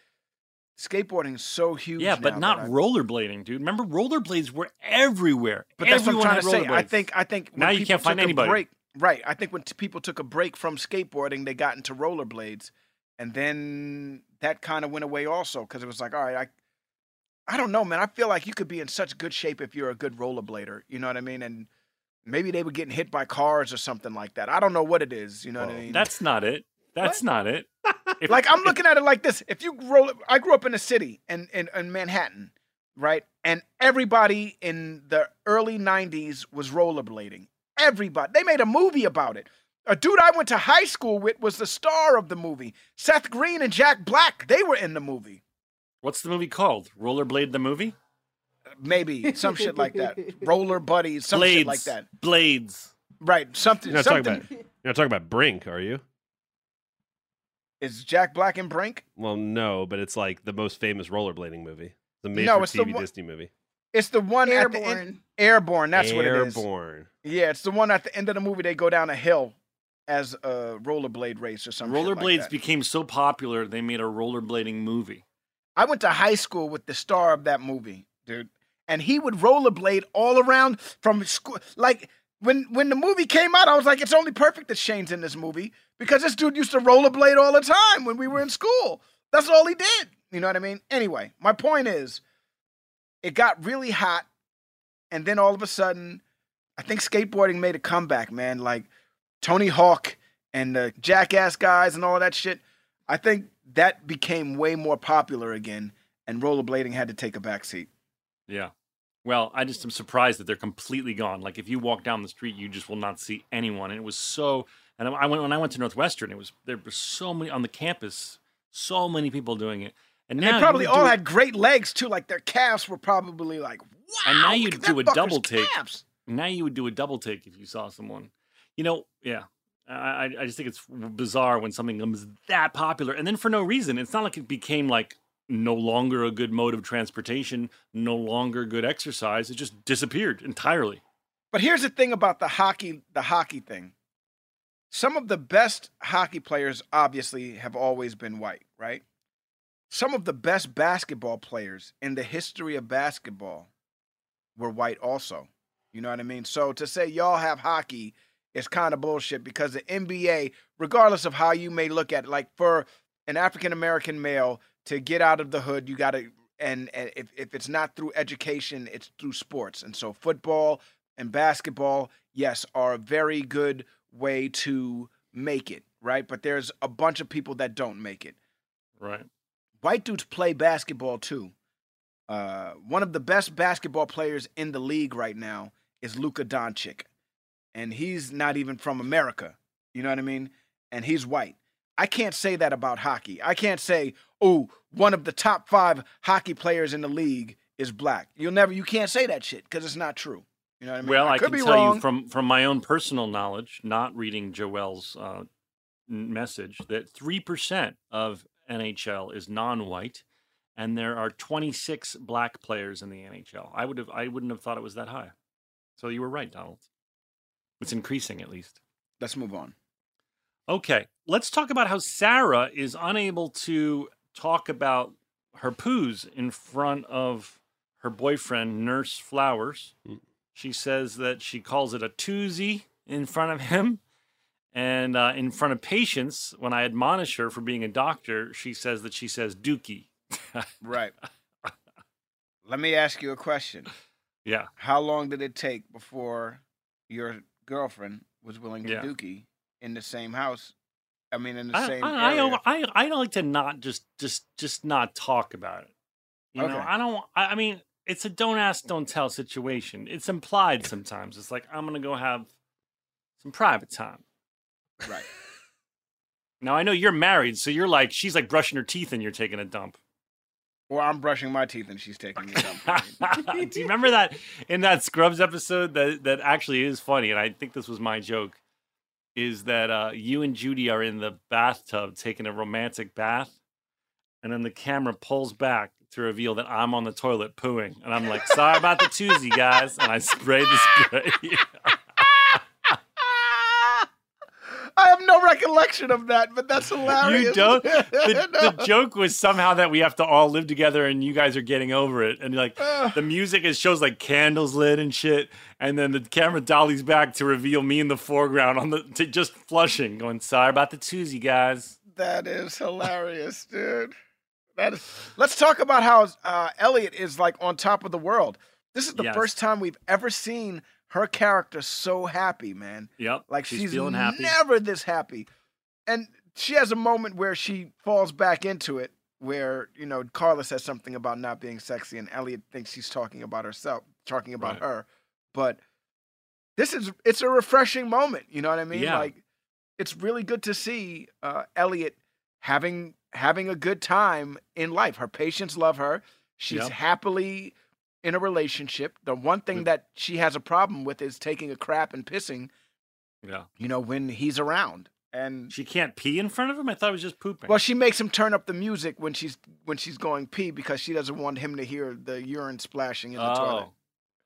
skateboarding is so huge. yeah, but now not I- rollerblading, dude. Remember, rollerblades were everywhere. But that's what I'm Everyone trying to say. I think I think when Now you can't find anybody. break- right. I think when t- people took a break from skateboarding, they got into rollerblades, and then that kind of went away also because it was like, all right, I. I don't know, man. I feel like you could be in such good shape if you're a good rollerblader. You know what I mean? And maybe they were getting hit by cars or something like that. I don't know what it is. You know what I mean? That's not it. That's not it. If- like I'm looking at it like this. If you roll, I grew up in a city in, in in Manhattan, right? And everybody in the early '90s was rollerblading. Everybody. They made a movie about it. A dude I went to high school with was the star of the movie. Seth Green and Jack Black. They were in the movie. What's the movie called? Rollerblade the movie? Maybe some shit like that. Roller buddies, some Blades. shit like that. Blades. Right. Something. You're not something. talking about you're not talking about Brink, are you? Is Jack Black and Brink? Well, no, but it's like the most famous rollerblading movie. The made No, for it's the TV one- Disney movie. It's the one at the end. Airborne. Airborne. That's what it is. Airborne. Yeah, it's the one at the end of the movie. They go down a hill as a rollerblade race or something. Rollerblades like that. became so popular they made a rollerblading movie. I went to high school with the star of that movie, dude, and he would rollerblade all around from school. Like when when the movie came out, I was like, it's only perfect that Shane's in this movie because this dude used to rollerblade all the time when we were in school. That's all he did. You know what I mean? Anyway, my point is, it got really hot, and then all of a sudden, I think skateboarding made a comeback, man. Like Tony Hawk and the Jackass guys and all that shit. I think that became way more popular again, and rollerblading had to take a backseat. Yeah. Well, I just am surprised that they're completely gone. Like if you walk down the street, you just will not see anyone. And it was so. And I went when I went to Northwestern. It was there were so many on the campus, so many people doing it. And And they probably all had great legs too. Like their calves were probably like, wow. And now you'd do a double take. calves." Now you would do a double take if you saw someone. You know, yeah. I, I I just think it's bizarre when something becomes that popular, and then for no reason. It's not like it became like no longer a good mode of transportation, no longer good exercise. It just disappeared entirely. But here's the thing about the hockey, the hockey thing. Some of the best hockey players obviously have always been white, right? Some of the best basketball players in the history of basketball were white also. You know what I mean? So to say y'all have hockey is kind of bullshit because the NBA, regardless of how you may look at it, like for an African American male to get out of the hood, you got to, and, and if, if it's not through education, it's through sports. And so football and basketball, yes, are a very good way to make it, right? But there's a bunch of people that don't make it. Right. White dudes play basketball too. Uh, one of the best basketball players in the league right now is Luka Doncic, and he's not even from America. You know what I mean? And he's white. I can't say that about hockey. I can't say, oh, one of the top five hockey players in the league is black. You'll never, you can't say that shit because it's not true. You know what I mean? well, I, could can be tell wrong. you from from my own personal knowledge, not reading Joel's uh, message, that three percent of NHL is non-white, and there are 26 black players in the NHL. I would have, I wouldn't have thought it was that high. So you were right, Donald. It's increasing at least. Let's move on. Okay, let's talk about how Sarah is unable to talk about her poos in front of her boyfriend, Nurse Flowers. Mm. She says that she calls it a toozy in front of him. And uh, in front of patients, when I admonish her for being a doctor, she says that she says dookie. Right. Let me ask you a question. Yeah. How long did it take before your girlfriend was willing to Yeah. dookie in the same house? I mean, in the I, same I, I, area. I, I don't like to not just just just not talk about it. You know, Okay. I don't. I, I mean, it's a don't ask, don't tell situation. It's implied sometimes. It's like I'm gonna go have some private time. Right. Now I know you're married, so you're like she's like brushing her teeth and you're taking a dump. Or I'm brushing my teeth and she's taking a dump. Do you remember that in that Scrubs episode that that actually is funny, and I think this was my joke, is that uh, you and Judy are in the bathtub taking a romantic bath, and then the camera pulls back to reveal that I'm on the toilet pooing, and I'm like, "Sorry about the Tuesday, guys," and I spray the spray. I have no recollection of that, but that's hilarious. you don't. The, No. the joke was somehow that we have to all live together, and you guys are getting over it, and like Ugh. the music it shows like candles lit and shit and then the camera dollies back to reveal me in the foreground on the to just flushing going sorry about the Tuesday guys That is hilarious, dude. That is. Let's talk about how uh, Elliot is like on top of the world. This is the Yes. first time we've ever seen her character so happy, man. yep Like she's, she's, feeling happy never this happy. And she has a moment where she falls back into it, where you know Carla says something about not being sexy, and Elliot thinks she's talking about herself, talking about Right. her. But this is it's a refreshing moment. You know what I mean? Yeah. Like it's really good to see uh, Elliot having having a good time in life. Her patients love her. She's Yep. happily in a relationship. The one thing that she has a problem with is taking a crap and pissing yeah you know, when he's around. And she can't pee in front of him I thought it was just pooping well, she makes him turn up the music when she's when she's going pee because she doesn't want him to hear the urine splashing in the toilet.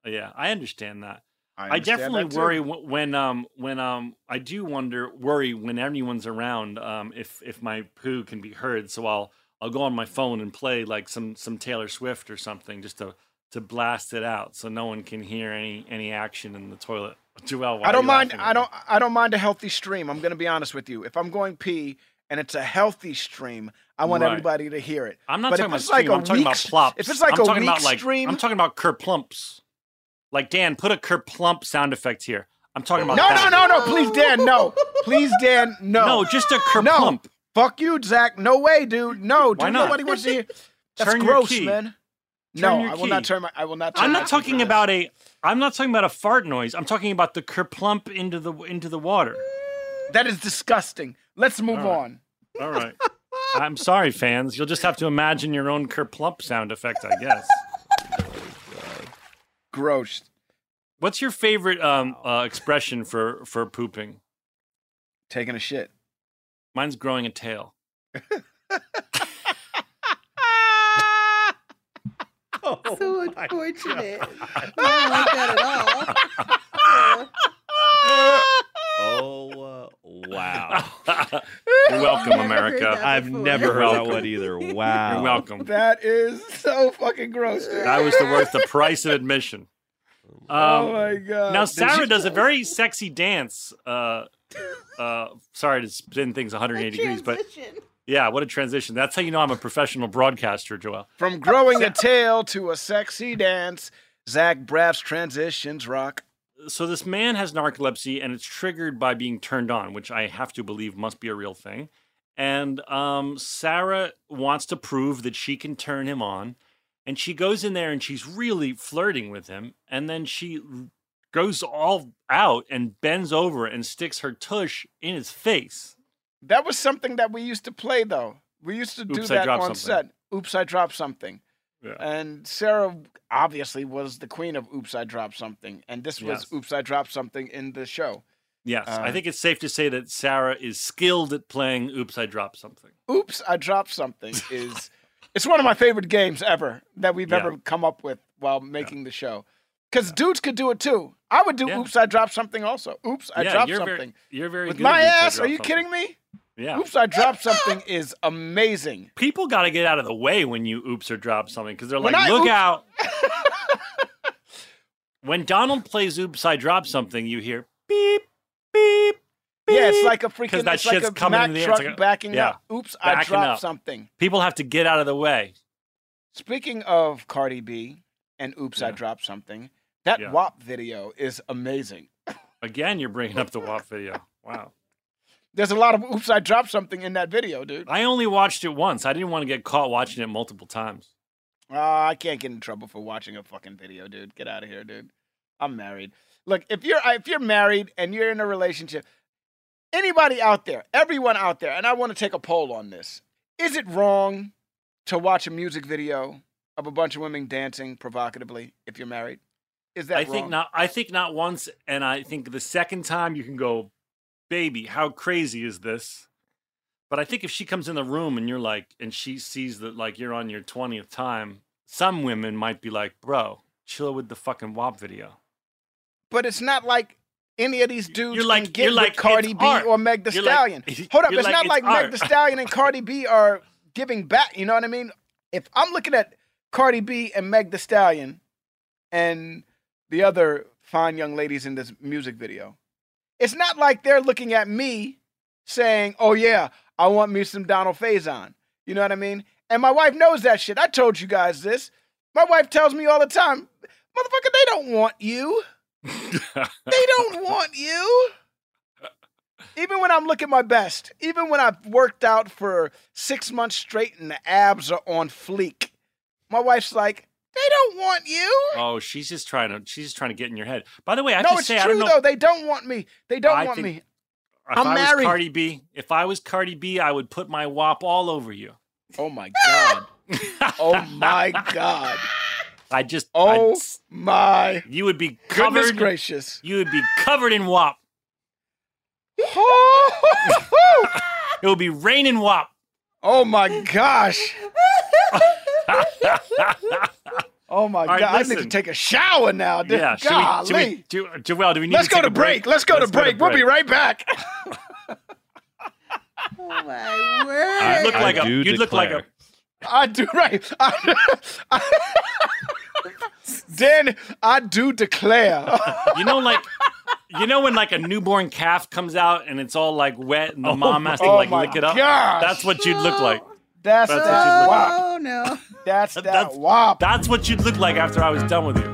oh yeah I understand that I, understand definitely that worry wh- when um when um I do wonder worry when anyone's around um if if my poo can be heard. So I'll I'll go on my phone and play like some some Taylor Swift or something just to to blast it out so no one can hear any any action in the toilet. Joel, why I don't mind. I don't. I don't mind a healthy stream. I'm gonna be honest with you. If I'm going pee and it's a healthy stream, I want Right. everybody to hear it. I'm not But talking about like stream, a I'm talking about plops. if it's like I'm a talking weak about like stream- I'm talking about kerplumps. Like Dan, put a kerplump sound effect here. I'm talking about No, that. no, no, no. Please, Dan. No. Please, Dan. No. No, just a No. kerplump. Fuck you, Zach. No way, dude. No, dude. Nobody wants to hear. That's Turn gross, man. Turn no, your I will not turn my. I will not. Turn I'm not key talking for about a. I'm not talking about a fart noise. I'm talking about the kerplump into the into the water. That is disgusting. Let's move All right. on. All right. I'm sorry, fans. You'll just have to imagine your own kerplump sound effect, I guess. Gross. What's your favorite um, uh, expression for for pooping? Taking a shit. Mine's growing a tail. so unfortunate. I don't like that at all. Oh uh, wow! You're welcome, Never heard America. I've before. never You're heard that welcome. one either. Wow! You're welcome. That is so fucking gross, dude. That was the worth the price of admission. Um, oh my god. Now Sarah you- does a very sexy dance. Uh, uh, sorry to spin things 180 degrees, but Transition. Yeah, what a transition. That's how you know I'm a professional broadcaster, Joel. From growing a tail to a sexy dance, Zach Braff's transitions rock. So this man has narcolepsy, and it's triggered by being turned on, which I have to believe must be a real thing. And um, Sarah wants to prove that she can turn him on, and she goes in there and she's really flirting with him, and then she goes all out and bends over and sticks her tush in his face. That was something that we used to play though. We used to do Oops, I that on something. set. Oops, I dropped something. Yeah. And Sarah obviously was the queen of Oops, I dropped something. And this was Yes. Oops, I dropped something in the show. Yes, I Uh, think it's safe to say that Sarah is skilled at playing Oops, I Dropped Something. Oops, I dropped something is it's one of my favorite games ever that we've Yeah. ever come up with while making the show. Because dudes could do it too. I would do Yeah. Oops, I dropped something also. Oops, I yeah, dropped you're something. Very, you're very With good at my I ass? Are you Something. kidding me? Yeah. Oops, I dropped something is amazing. People got to get out of the way when you oops or drop something because they're When like, I look oops- out. When Donald plays "Oops, I Dropped Something," you hear beep, beep. Beep. Yeah, it's like a freaking. that it's like shit's a coming Mack in the air. truck like a- backing yeah, up. Oops, I dropped up. something. People have to get out of the way. Speaking of Cardi B and Oops, I dropped something. That Yeah. WAP video is amazing. Again, you're bringing up the WAP video. Wow. There's a lot of Oops, I dropped something in that video, dude. I only watched it once. I didn't want to get caught watching it multiple times. Uh, I can't get in trouble for watching a fucking video, dude. Get out of here, dude. I'm married. Look, if you're if you're married and you're in a relationship, anybody out there, everyone out there, and I want to take a poll on this. Is it wrong to watch a music video of a bunch of women dancing provocatively if you're married? Is that I wrong? think not. I think not once, and I think the second time you can go, baby, how crazy is this? But I think if she comes in the room and you're like, and she sees that like you're on your twentieth time, some women might be like, bro, chill with the fucking WAP video. But it's not like any of these dudes You're like- can get you're like, Cardi B art. or Meg the You're like- Stallion. Hold up, it's like, not it's like Meg the Stallion and Cardi B are giving back. You know what I mean? If I'm looking at Cardi B and Meg the Stallion and the other fine young ladies in this music video, it's not like they're looking at me saying, "Oh yeah, I want me some Donald Faison." You know what I mean? And my wife knows that shit. I told you guys this. My wife tells me all the time, "Motherfucker, they don't want you." They don't want you. Even when I'm looking my best, even when I've worked out for six months straight and the abs are on fleek, my wife's like, they don't want you. oh, she's just trying to. She's just trying to get in your head. By the way, I have no, to it's say, I true don't know. though. They don't want me. They don't I want think- me. If I'm I married. was Cardi B, if I was Cardi B, I would put my wop all over you. Oh my god. oh my god. I just. Oh I'd- my you would be goodness covered. gracious. You would be covered in WAP. It would be raining wop. oh my gosh. Oh my right, god. I need to take a shower now, dude. Yeah, should Golly. we, should we, do, uh, Joel, do we need Let's to go take to a break? break. Let's go to break. We'll be right back. Oh my You word! look I like a. do You look like a. I do right. I, Dan, I do declare. You know, like. You know when like a newborn calf comes out and it's all like wet and the oh, mom has to oh like my lick it up. gosh. That's what you'd look like. That's, That's that what wop. Oh no! That's that That's- wop. That's what you'd look like after I was done with you.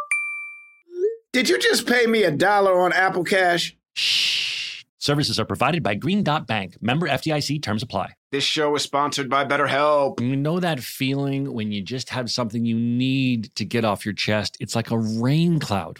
Did you just pay me a dollar on Apple Cash? Shh. Services are provided by Green Dot Bank. Member FDIC terms apply. This show is sponsored by BetterHelp. You know that feeling when you just have something you need to get off your chest? It's like a rain cloud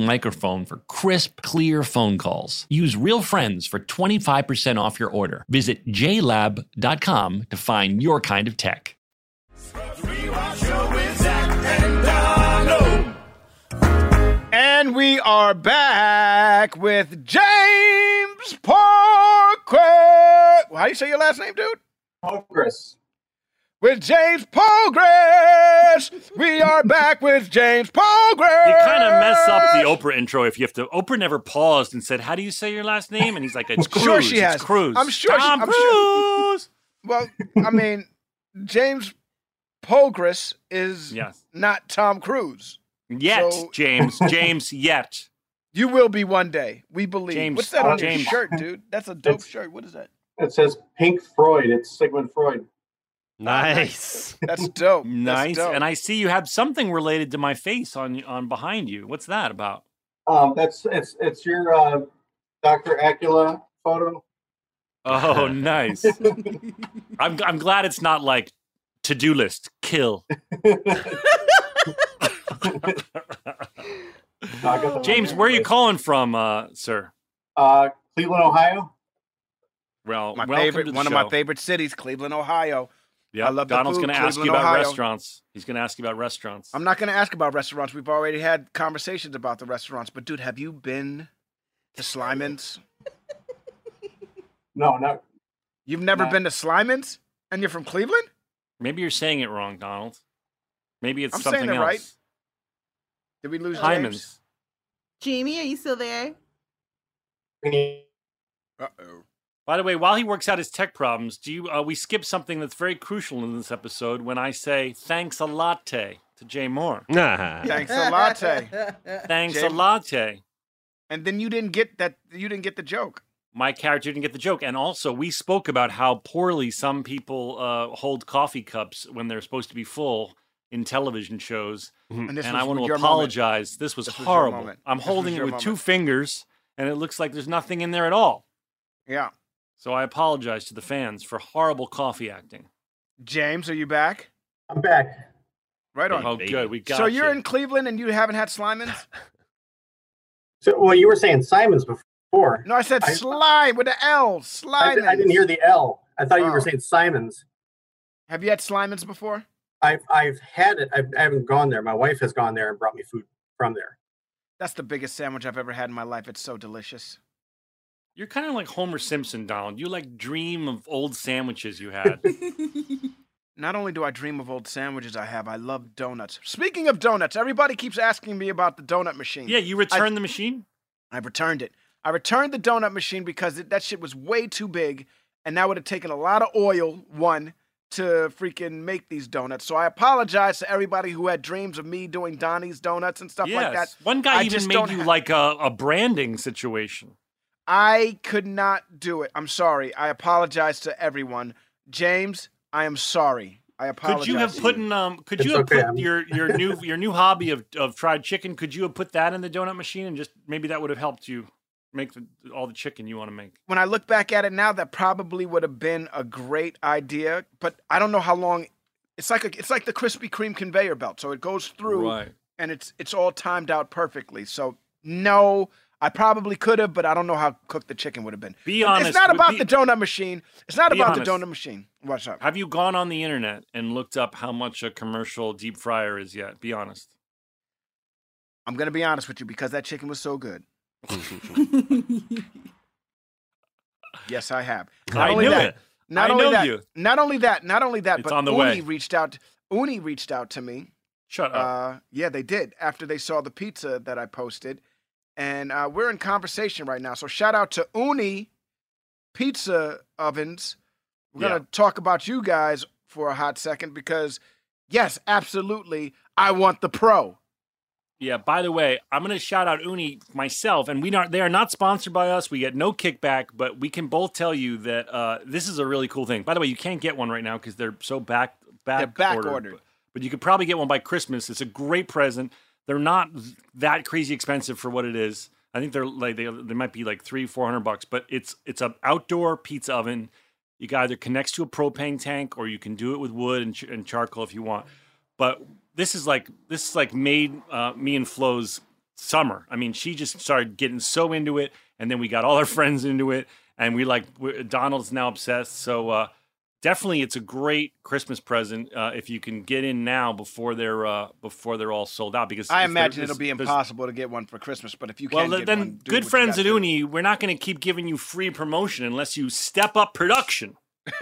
microphone for crisp, clear phone calls. Use Real Friends for 25% off your order. Visit jlab.com to find your kind of tech. Rewatch Show with Zach and we are back with James Parker. How do you say your last name, dude? Progress. With James Progress. We are back with James Progress. You kind of mess up the Oprah intro if you have to. Oprah never paused and said, "How do you say your last name?" And he's like, "It's I'm Cruz. sure she it's has. Cruz. I'm sure she- Tom I'm sure- Cruise." Well, I mean, James Progress is Yes. not Tom Cruise. Yet, So- James. James. Yet. You will be one day. We believe. James- What's that on James- your shirt, dude? That's a dope It's- shirt. What is that? It says Pink Freud. It's Sigmund Freud. Nice. That's dope. Nice. That's dope. And I see you have something related to my face on on behind you. What's that about? Um, that's it's it's your uh, Dr. Acula photo. Oh, nice. I'm I'm glad it's not like to do list kill. I got the- James, where are you calling from, uh, sir? Uh, Cleveland, Ohio. Well, my favorite, to the one of my favorite cities, Cleveland, Ohio. Yeah, I love the Donald's going to ask you about Ohio. restaurants. He's going to ask you about restaurants. I'm not going to ask about restaurants. We've already had conversations about the restaurants. But dude, have you been to Slyman's? No, not You've never Not- been to Slyman's, and you're from Cleveland? Maybe you're saying it wrong, Donald. Maybe it's I'm saying something it else. right. Did we lose James? Jamie, are you still there? Uh-oh. By the way, while he works out his tech problems, do you? Uh, we skip something that's very crucial in this episode when I say thanks a latte to Jay Mohr. Thanks a latte. Thanks Jay- a latte. And then you didn't get that. You didn't get the joke. My character didn't get the joke, and also we spoke about how poorly some people uh, hold coffee cups when they're supposed to be full in television shows. And this and was I want to your moment. apologize. This was This horrible. moment. I'm This holding it your with two fingers, and it looks like there's nothing in there at all. Yeah. So I apologize to the fans for horrible coffee acting. James, are you back? I'm back. Right on. Oh, baby. good. We got so you're you. in Cleveland and you haven't had Slyman's? So, well, you were saying Simons before. No, I said I- slime with the L. I, Slyman's. I didn't hear the L. I thought you Oh. were saying Simons. Have you had Slyman's before? I've I've had it. I've, I haven't gone there. My wife has gone there and brought me food from there. That's the biggest sandwich I've ever had in my life. It's so delicious. You're kind of like Homer Simpson, Donald. You like dream of old sandwiches you had. not only do I dream of old sandwiches I have, I love donuts. Speaking of donuts, everybody keeps asking me about the donut machine. Yeah, you returned the machine. I returned it. I returned the donut machine because it, that shit was way too big, and that would have taken a lot of oil, one, to freaking make these donuts. So I apologize to everybody who had dreams of me doing Donnie's donuts and stuff yes. like that. One guy I even just made you ha- like a, a branding situation. I could not do it. I'm sorry. I apologize to everyone. James, I am sorry. I apologize. Could you have put in um? Could It's you have okay, put your your new your new hobby of of fried chicken? Could you have put that in the donut machine and just maybe that would have helped you make the, all the chicken you want to make? when I look back at it now, that probably would have been a great idea, but I don't know how long. It's like a, it's like the Krispy Kreme conveyor belt, so it goes through right. and it's it's all timed out perfectly. So no, I probably could have, but I don't know how cooked the chicken would have been. Be honest. It's not about be- the donut machine. It's not about honest. the donut machine. Watch up? Have you gone on the internet and looked up how much a commercial deep fryer is yet? Be honest. I'm gonna be honest with you because that chicken was so good. Yes, I have. Not I only knew that, it. Not I only know that, you. not only that, not only that, It's but on the Ooni way. reached out. Ooni reached out to me. Shut up. Uh, yeah, they did after they saw the pizza that I posted, and uh, we're in conversation right now. So shout out to Ooni Pizza Ovens. We're Yeah. gonna talk about you guys for a hot second because, yes, absolutely, I want the pro. Yeah. By the way, I'm to shout out Ooni myself, and we not they are not sponsored by us. We get no kickback, but we can both tell you that uh, this is a really cool thing. By the way, you can't get one right now because they're so back back They're back ordered, ordered. But, but you could probably get one by Christmas. It's a great present. They're not that crazy expensive for what it is. I think they're like they they might be like three four hundred bucks, but it's it's an outdoor pizza oven. You can either connects to a propane tank or you can do it with wood and, ch- and charcoal if you want. But this is like this is like made uh, me and Flo's summer. I mean, she just started getting so into it, and then we got all our friends into it, and we like Donald's now obsessed. So uh, definitely, it's a great Christmas present uh, if you can get in now before they're uh, before they're all sold out. Because I imagine it'll be impossible to get one for Christmas, but if you Well, can get then, one, good friends at do. Ooni, we're not going to keep giving you free promotion unless you step up production.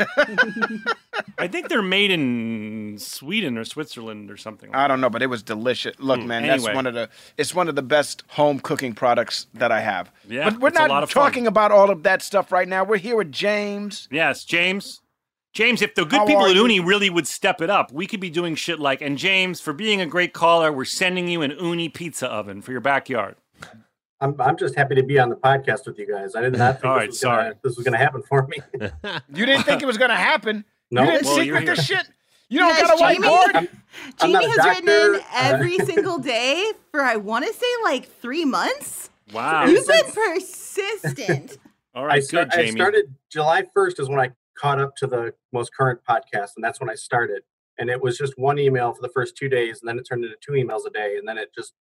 I think they're made in Sweden or Switzerland or something. Like I don't know, but it was delicious. Look, Mm, man, anyway. that's one of the it's one of the best home cooking products that I have. Yeah, but we're it's a lot not of fun. talking about all of that stuff right now. We're here with James. Yes, James. James, if the good How people at? Ooni really would step it up, we could be doing shit like, and James, for being a great caller, we're sending you an Ooni pizza oven for your backyard. I'm, I'm just happy to be on the podcast with you guys. I did not think All this, right, was sorry. Gonna, this was going to happen for me. You didn't think it was gonna happen. No. You didn't Well, you're secret this shit. You don't Yes, got a Jamie. whiteboard. I'm, I'm Jamie a has written in every single day for I want to say like three months. Wow. You've been persistent. All right, I, right, good, I Jamie. started July 1st is when I caught up to the most current podcast, and that's when I started. And it was just one email for the first two days, and then it turned into two emails a day, and then it just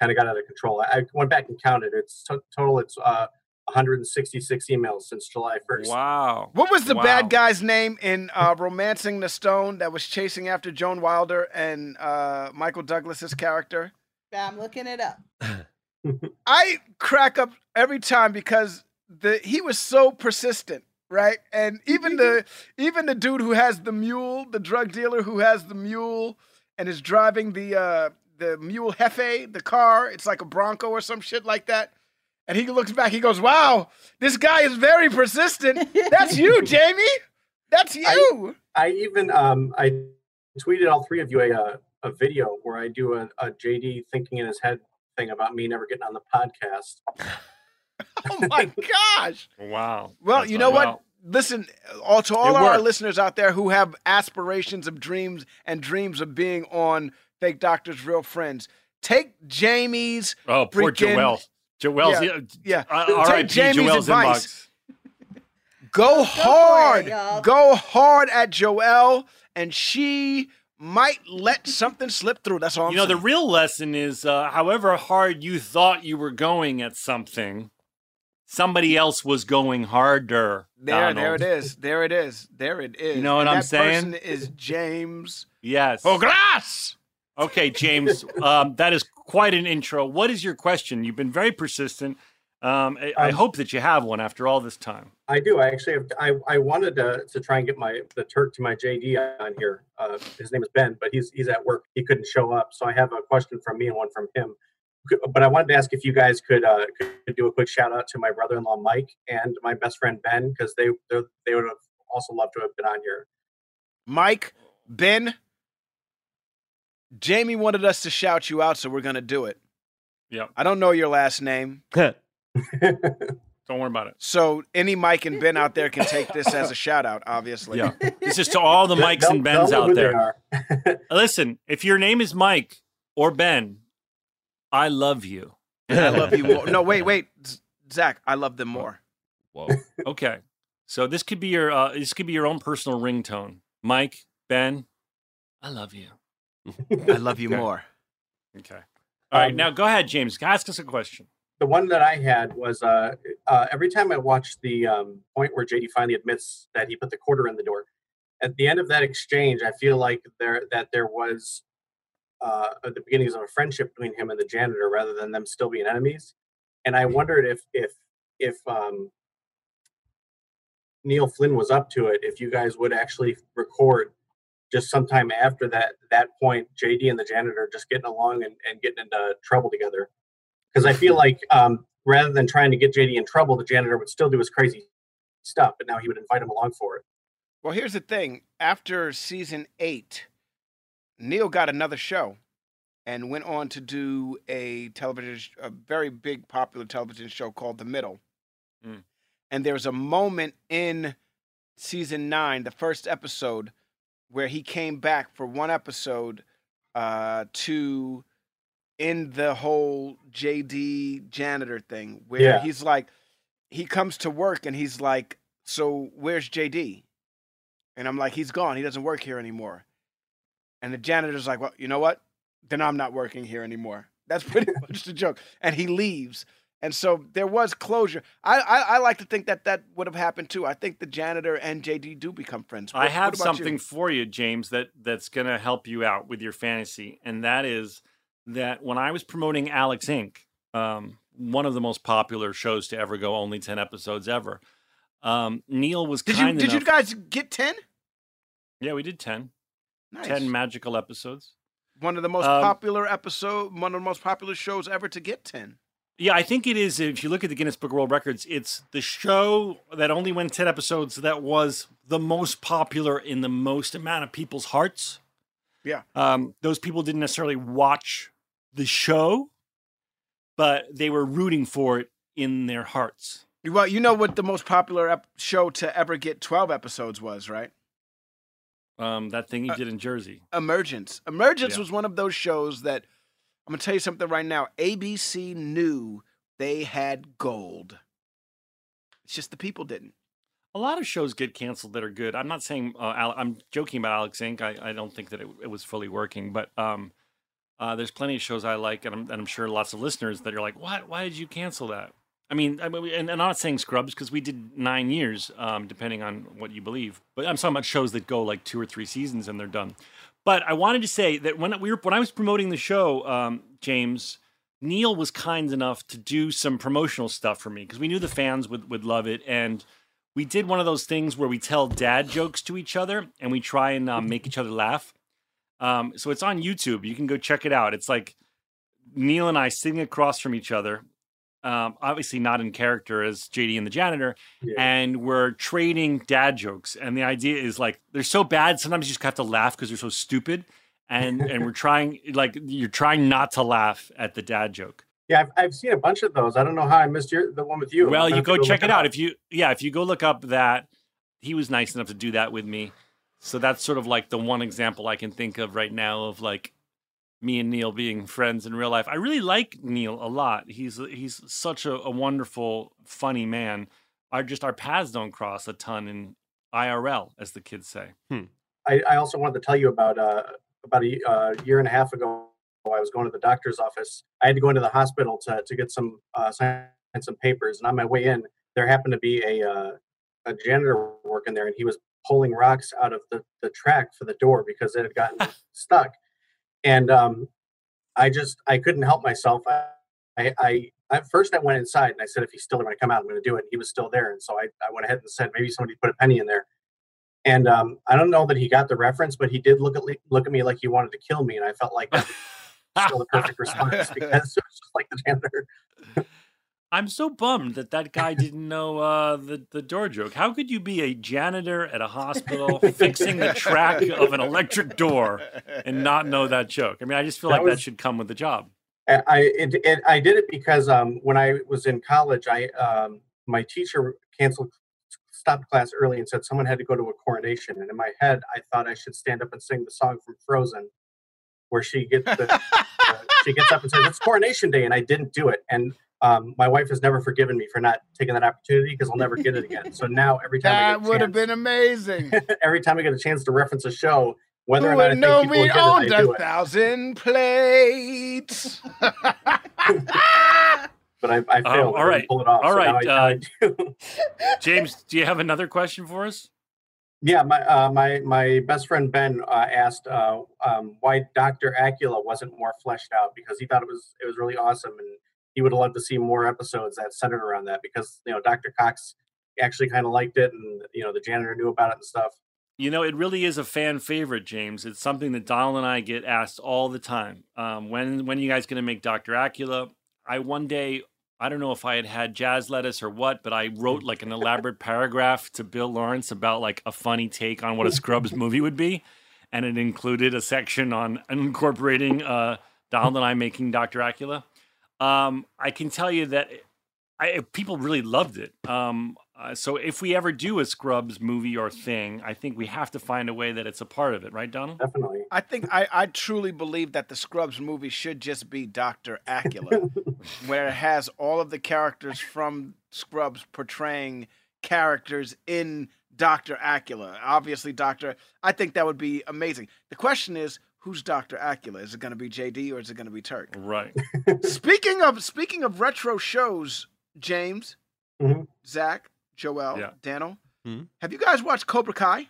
kind of got out of control. I, I went back and counted. It's to- total. It's uh, 166 emails since July 1st. Wow. What was the Wow. bad guy's name in uh, *Romancing the Stone* that was chasing after Joan Wilder and uh, Michael Douglas's character? I'm looking it up. I crack up every time because the he was so persistent, right? And even the even the dude who has the mule, the drug dealer who has the mule and is driving the uh the mule Hefe, the car, it's like a Bronco or some shit like that. And he looks back, he goes, Wow, this guy is very persistent. That's you, Jamie. That's you. I even um, I tweeted all three of you a uh, a video where I do a, a JD thinking in his head thing about me never getting on the podcast. oh my gosh. Wow. Well, That's you know wow. what? Listen, all to all our listeners out there who have aspirations of dreams and dreams of being on Fake Doctors Real Friends, take Jamie's Oh, poor freaking- Joel. Joel's Yeah, yeah. yeah. Uh, Take R.I.P. Jamie's Joel's advice. inbox. go for hard. it, go hard at Joelle, and she might let something slip through. That's all I'm You know, the real lesson is uh, however hard you thought you were going at something, somebody else was going harder. there, there it is. There it is. There it is. You know what And I'm that saying? person is James Yes. Ogras. Okay, James, um, that is quite an intro. What is your question? You've been very persistent. Um, I, I Um, hope that you have one after all this time. I do. I actually have. I, I wanted to, to try and get my the Turk to my JD on here. Uh, his name is Ben, but he's he's at work. He couldn't show up, so I have a question from me and one from him. Could- But I wanted to ask if you guys could uh, could do a quick shout out to my brother-in-law Mike and my best friend Ben because they they're- would have also loved to have been on here. Mike, Ben, Jamie wanted us to shout you out, so we're gonna do it. Yep. I don't know your last name, Don't worry about it. so any Mike and Ben out there can take this as a shout out. Obviously, Yeah. This is to all the Mikes and Bens out there. Listen, if your name is Mike or Ben, I love you. I love you more. No, wait, wait, Zach, I love them more. Whoa. Okay. So this could be your uh, this could be your own personal ringtone. Mike, Ben, I love you. I love you Okay. more. Okay. All right. Um, Now go ahead, James. Ask us a question. the one that I had was uh, uh, every time I watched the um, point where JD finally admits that he put the quarter in the door. At the end of that exchange, I feel like there that there was uh, at the beginnings of a friendship between him and the janitor, rather than them still being enemies. And I wondered if if if um, Neil Flynn was up to it, if you guys would actually record just sometime after that that point, JD and the janitor just getting along and, and getting into trouble together because I feel like um, rather than trying to get JD in trouble, the janitor would still do his crazy stuff, but now he would invite him along for it. Well, here's the thing. After season eight, Neil got another show and went on to do a television, a very big popular television show called The Middle. Mm. And there's a moment in season nine, the first episode, where he came back for one episode uh, to end the whole JD janitor thing, where Yeah. he's like, he comes to work and he's like, "So where's JD?" And I'm like, "He's gone. He doesn't work here anymore." And the janitor's like, "Well, you know what? Then I'm not working here anymore." That's pretty much the joke. And he leaves. And so there was closure. I, I, I like to think that that would have happened too. I think the janitor and JD do become friends. I have what about you? something for you, James, that that's going to help you out with your fantasy, and that is that when I was promoting Alex Inc., um, one of the most popular shows to ever go, only ten episodes ever. Um, Neil was Did you did you guys get ten? Yeah, we did 10. Nice. 10 magical episodes. One of the most Um, popular episode, one of the most popular shows ever to get ten. Yeah, I think it is. If you look at the Guinness Book of World Records, it's the show that only went 10 episodes that was the most popular in the most amount of people's hearts. Yeah. Um, those people didn't necessarily watch the show, but they were rooting for it in their hearts. Well, you know what the most popular ep- show to ever get 12 episodes was, right? Um, that thing he Uh, did in Jersey. Emergence. Emergence Yeah. was one of those shows that I'm going to tell you something right now. ABC knew they had gold. It's just the people didn't. A lot of shows get canceled that are good. I'm not saying uh, Al- I'm joking about Alex Inc. I, I don't think that it, it was fully working, but um, uh, there's plenty of shows I like, and I'm, and I'm sure lots of listeners that are like, "What? Why did you cancel that?" I mean, I mean, and, I'm not saying Scrubs because we did nine years, um, depending on what you believe. But I'm talking about shows that go like two or three seasons and they're done. But I wanted to say that when we were when I was promoting the show, um, James Neil was kind enough to do some promotional stuff for me because we knew the fans would would love it, and we did one of those things where we tell dad jokes to each other and we try and um, make each other laugh. Um, so it's on YouTube. You can go check it out. It's like Neil and I sitting across from each other, um, obviously not in character as JD and the janitor, Yeah. and we're trading dad jokes. And the idea is like they're so bad sometimes you just have to laugh because they're so stupid. And and we're trying like you're trying not to laugh at the dad joke. Yeah, I've, I've seen a bunch of those. I don't know how I missed your the one with you. Well, you to go check it out. If you yeah, if you go look up that, he was nice enough to do that with me. So that's sort of like the one example I can think of right now of like me and Neil being friends in real life. I really like Neil a lot. He's he's such a, a wonderful, funny man. Our just our paths don't cross a ton in IRL, as the kids say. I, I also wanted to tell you about uh, about a uh, year and a half ago. I was going to the doctor's office. I had to go into the hospital to, to get some uh, sign some papers, and on my way in, there happened to be a uh, a janitor working there, and he was pulling rocks out of the, the track for the door because it had gotten stuck. And um, I just I couldn't help myself. I, I I at first I went inside and I said, if he's still there when I come out, I'm going to do it. And He was still there. And so I, I went ahead and said, maybe somebody put a penny in there. And um, I don't know that he got the reference, but he did look at, le- look at me like he wanted to kill me. And I felt like that was still the perfect response because it was just like the janitor. I'm so bummed that that guy didn't know uh, the the door joke. How could you be a janitor at a hospital fixing the track of an electric door and not know that joke? I mean, I just feel That like that should come with the job. I I- it, it, I did it because um, when I was in college, I um, my teacher canceled stopped class early and said someone had to go to a coronation, and in my head, I thought I should stand up and sing the song from Frozen, where she gets the, uh, she gets up and says it's coronation day, and I didn't do it, and um, my wife has never forgiven me for not taking that opportunity because I'll never get it again. So now every time I That get a would have been amazing. every time I get a chance to reference a show, whether Who or not I would think know people me will get owned it, I a do it. thousand plates? But I, I Um, failed. all I pull it off. All so right, I- uh. James, do you have another question for us? Yeah, my uh, my my best friend Ben uh, asked uh, um, why Doctor Acula wasn't more fleshed out because he thought it was it was really awesome and he would have loved to see more episodes that centered around that because you know Doctor Cox actually kind of liked it and you know the janitor knew about it and stuff. You know, it really is a fan favorite, James. It's something that Donald and I get asked all the time. Um, when when are you guys going to make Doctor Acula? I one day, I don't know if I had had jazz lettuce or what, but I wrote like an elaborate paragraph to Bill Lawrence about like a funny take on what a Scrubs movie would be, and it included a section on incorporating uh, Donald and I making Doctor Acula. Um, I can tell you that I, people really loved it. Um, uh, so if we ever do a Scrubs movie or thing, I think we have to find a way that it's a part of it, right, Donald? Definitely. I think I, I truly believe that the Scrubs movie should just be Doctor Acula, where it has all of the characters from Scrubs portraying characters in Doctor Acula. Obviously, Doctor. I think that would be amazing. The question is, who's Doctor Acula? Is it going to be JD or is it going to be Turk? Right. speaking of speaking of retro shows, James, Mhm. Zach, Joel, Yeah. Daniel, Mhm. have you guys watched Cobra Kai?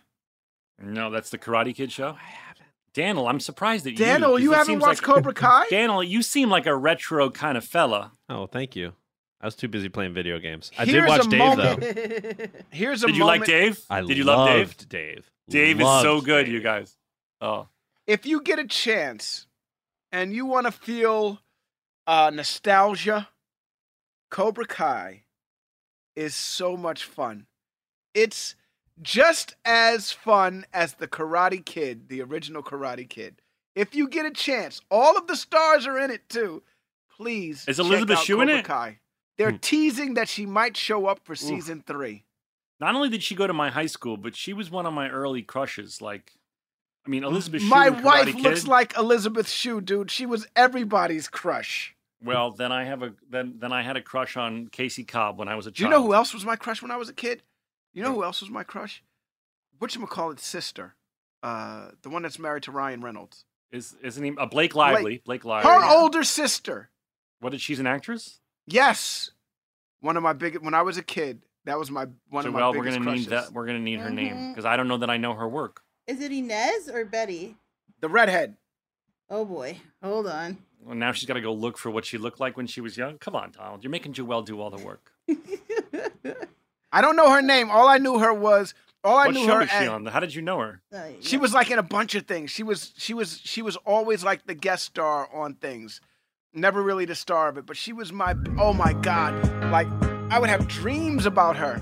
No, that's the Karate Kid show. I haven't. Daniel, I'm surprised at you. Daniel, 'cause you haven't watched like- Cobra Kai? Daniel, you seem like a retro kind of fella. Oh, thank you. I was too busy playing video games. I Here's did watch Dave moment- though. Here's a Did you like Dave? I Did you love Dave? loved Dave. Dave is so good, Dave. you guys. Oh, if you get a chance and you want to feel uh, nostalgia, Cobra Kai is so much fun. It's just as fun as the Karate Kid, the original Karate Kid. If you get a chance, all of the stars are in it too. Please, Is Elizabeth Shue in it? Kai. They're Hmm. teasing that she might show up for season three. not only did she go to my high school, but she was one of my early crushes. Like, I mean, Elizabeth. Shue My wife Kid. looks like Elizabeth Shue, dude. She was everybody's crush. Well, then I have a then then I had a crush on Casey Cobb when I was a Do you know who else was my crush when I was a kid? You know who else was my crush? Whatchamacallit's sister. Uh, the one that's married to Ryan Reynolds. Is isn't he uh, Blake Lively? Blake, Lively. Her older sister. What did she's an actress? Yes. One of my big when I was a kid, that was my one so of my well, we're gonna crushes. need that. We're gonna need her name Mhm. because I don't know that I know her work. Is it Inez or Betty? The redhead. Oh boy, hold on. Well, now she's got to go look for what she looked like when she was young. Come on, Donald, you're making Joelle do all the work. I don't know her name. All I knew her was all I what knew show her is she as- on? How did you know her? Uh, She was like in a bunch of things. She was she was she was always like the guest star on things. Never really the star of it, but she was my oh my god. Like I would have dreams about her.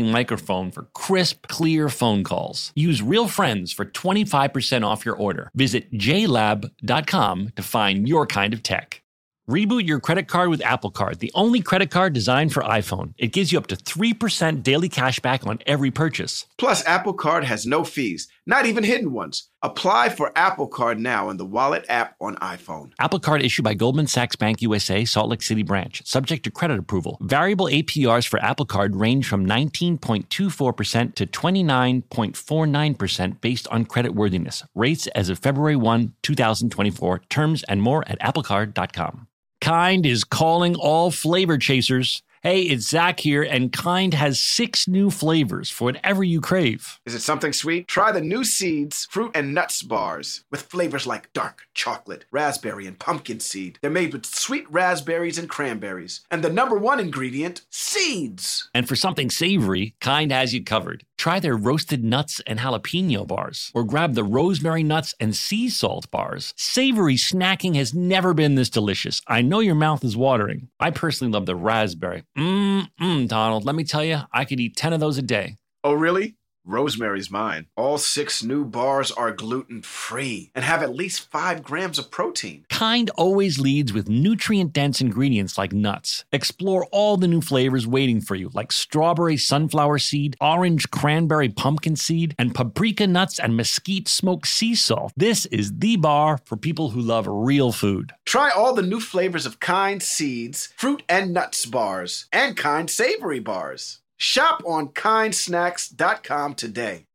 microphone for crisp, clear phone calls. Use Real Friends for 25% off your order. Visit jlab.com to find your kind of tech. Reboot your credit card with Apple Card, the only credit card designed for iPhone. It gives you up to 3% daily cash back on every purchase. Plus, Apple Card has no fees, not even hidden ones. Apply for Apple Card now in the Wallet app on iPhone. Apple Card issued by Goldman Sachs Bank USA, Salt Lake City branch, subject to credit approval. Variable APRs for Apple Card range from 19.24% to 29.49% based on credit worthiness. Rates as of February 1, 2024. Terms and more at applecard.com. Kind is calling all flavor chasers. Hey, it's Zach here, and Kind has six new flavors for whatever you crave. Is it something sweet? Try the new Seeds fruit and nuts bars with flavors like dark chocolate, raspberry, and pumpkin seed. They're made with sweet raspberries and cranberries. And the number one ingredient, seeds. And for something savory, Kind has you covered. Try their roasted nuts and jalapeno bars, or grab the rosemary nuts and sea salt bars. Savory snacking has never been this delicious. I know your mouth is watering. I personally love the raspberry. Mmm, mm, Donald, let me tell you, I could eat 10 of those a day. Oh, really? Rosemary's mine. All six new bars are gluten free and have at least five grams of protein. Kind always leads with nutrient dense ingredients like nuts. Explore all the new flavors waiting for you, like strawberry sunflower seed, orange cranberry pumpkin seed, and paprika nuts and mesquite smoked sea salt. This is the bar for people who love real food. Try all the new flavors of Kind Seeds, fruit and nuts bars, and Kind Savory bars. Shop on kindsnacks.com today.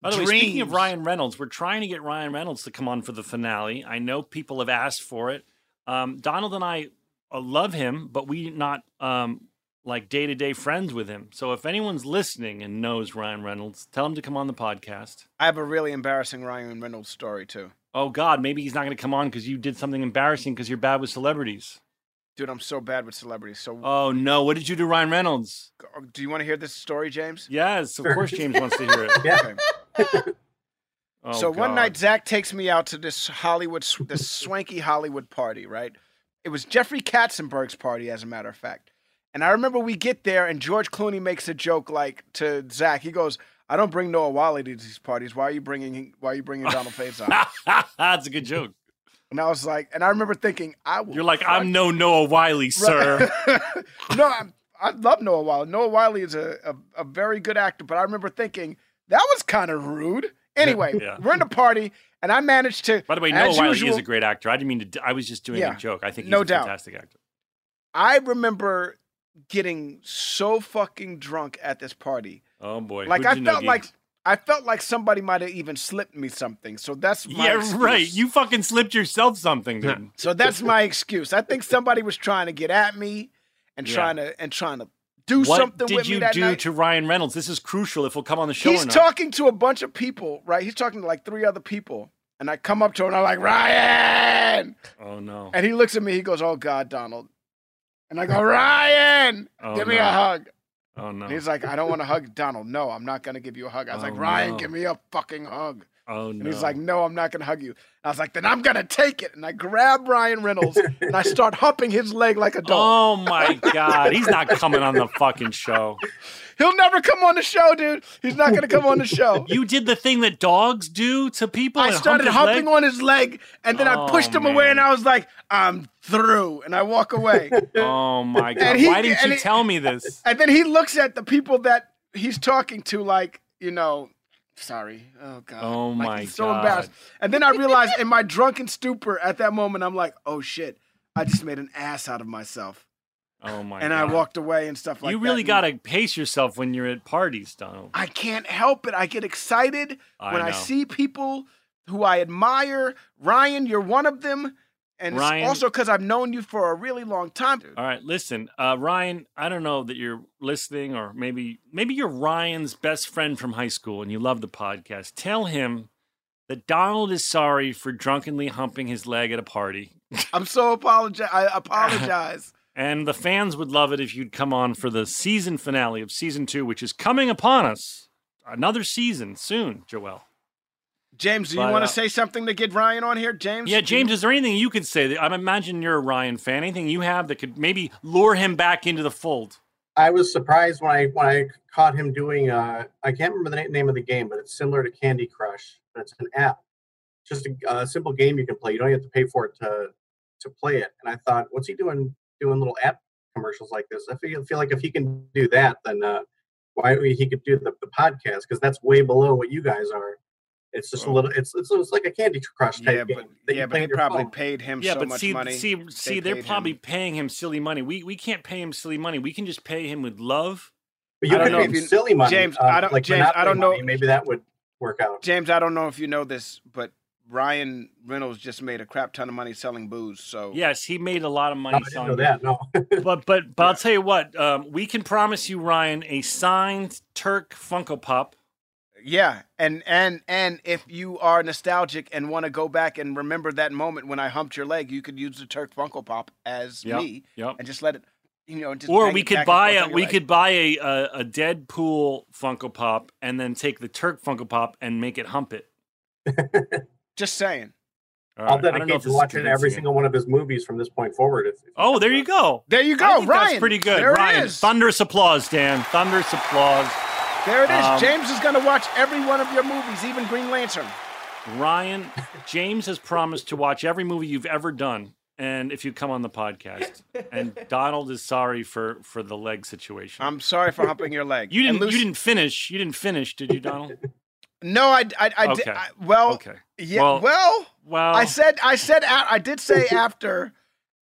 By the way, speaking of Ryan Reynolds, we're trying to get Ryan Reynolds to come on for the finale. I know people have asked for it. Um, Donald and I uh, love him, but we not um, like day to day friends with him. So if anyone's listening and knows Ryan Reynolds, tell him to come on the podcast. I have a really embarrassing Ryan Reynolds story too. Oh God, maybe he's not going to come on because you did something embarrassing because you're bad with celebrities. Dude, I'm so bad with celebrities. So, Oh no, what did you do, Ryan Reynolds? Uh, do you want to hear this story, James? Yes, of course James wants to hear it. Yeah. Okay. Oh, so one night, Zach takes me out to this Hollywood, this swanky Hollywood party. Right? It was Jeffrey Katzenberg's party, as a matter of fact. And I remember we get there, and George Clooney makes a joke like to Zach. He goes, "I don't bring Noah Wyle to these parties. Why are you bringing? Why are you bringing Donald Faison?" That's a good joke. And I was like, and I remember thinking, "I will." You're like, fuck I'm no Noah Wyle, sir. no, I'm, I love Noah Wyle. Noah Wyle is a, a, a very good actor, but I remember thinking that was kind of rude. Anyway, Yeah. we're in the party, and I managed to. By the way, Noah Wyle usual, is a great actor. I didn't mean to. I was just doing Yeah, a joke. I think he's no a doubt. fantastic actor. I remember getting so fucking drunk at this party. Oh boy, like Who'd I you know, felt like I felt like somebody might have even slipped me something. So that's my yeah, excuse. right. You fucking slipped yourself something, dude. So that's my excuse. I think somebody was trying to get at me and Yeah. trying to and trying to do what something did with you me that do night. to Ryan Reynolds? This is crucial. If we'll come on the show He's talking to a bunch of people, right? He's talking to like three other people. And I come up to him and I'm like, Ryan! oh no. And he looks at me, he goes, Oh God, Donald. And I go, Ryan! Oh, Give me no. a hug. Oh no. And he's like, I don't want to hug Donald. No, I'm not gonna give you a hug. I was Oh, like, Ryan, no. give me a fucking hug. Oh no. And he's like, No, I'm not gonna hug you. I was like, Then I'm gonna take it. And I grab Ryan Reynolds and I start humping his leg like a dog. Oh my god, he's not coming on the fucking show. He'll never come on the show, dude. He's not gonna come on the show. You did the thing that dogs do to people. I and started humping leg? on his leg, and then I Oh, pushed him away, and I was like, "I'm through," and I walk away. Oh my god! He- Why didn't you he- tell me this? and then he looks at the people that he's talking to, like, you know, sorry, oh god, Oh, Like, my he's so God. embarrassed. And then I realized, in my drunken stupor, at that moment, I'm like, "Oh shit, I just made an ass out of myself," Oh my god. and god! I walked away and stuff like that. you really got to pace yourself when you're at parties, Donald. I can't help it. I get excited I when I see people who I admire. Ryan, you're one of them. And it's Ryan- also because I've known you for a really long time. All right, listen, uh, Ryan. I don't know that you're listening, or maybe maybe you're Ryan's best friend from high school, and you love the podcast. Tell him that Donald is sorry for drunkenly humping his leg at a party, I'm so apologize. I apologize. and the fans would love it if you'd come on for the season finale of season two, which is coming upon us. Another season soon, Joel. James, do you But, want uh, to say something to get Ryan on here? James? Yeah, James, you- is there anything you could say? That, I imagine you're a Ryan fan. Anything you have that could maybe lure him back into the fold? I was surprised when I when I caught him doing. Uh, I can't remember the name of the game, but it's similar to Candy Crush. But it's an app, just a, a simple game you can play. You don't have to pay for it to to play it. And I thought, what's he doing doing little app commercials like this? I feel feel like if he can do that, then uh, why he could do the, the podcast because that's way below what you guys are. It's just a little. It's it's, it's like a Candy Crush type Yeah, game. but, that you yeah, play but they probably phone. paid him Yeah, so but much see, money. see, see, they're probably him. paying him silly money. We we can't pay him silly money. We can just pay him with love. But you I don't can know pay him silly money, James, uh, I don't- like James, I don't know- money, Maybe that would work out. James, I don't know if you know this, but Ryan Reynolds just made a crap ton of money selling booze. So Yes, he made a lot of money I didn't selling know that. No. but but but I'll tell you what, um, we can promise you, Ryan, a signed Turk Funko Pop. Yeah, and and and if you are nostalgic and want to go back and remember that moment when I humped your leg, you could use the Turk Funko Pop as Yep, me yep. and just let it, you know, Or we could buy a we leg. could buy a, a a Deadpool Funko Pop and then take the Turk Funko Pop and make it hump it. just saying. All I'll right, I don't know dedicate if to this watching every single one of his movies from this point forward. If, if Oh, there you go. There you I go, think Ryan. That's pretty good, There Ryan. it is. Thunderous applause, Dan. Thunderous applause. There it is. Um, James is gonna watch every one of your movies, even Green Lantern. Ryan, James has promised to watch every movie you've ever done, and if you come on the podcast. And Donald is sorry for for the leg situation. I'm sorry for humping your leg. you didn't. Lucy- You didn't finish. You didn't finish, did you, Donald? No, I, I, I did. I, well, Okay. yeah. Well- Well, Well, I said, I said, I did say after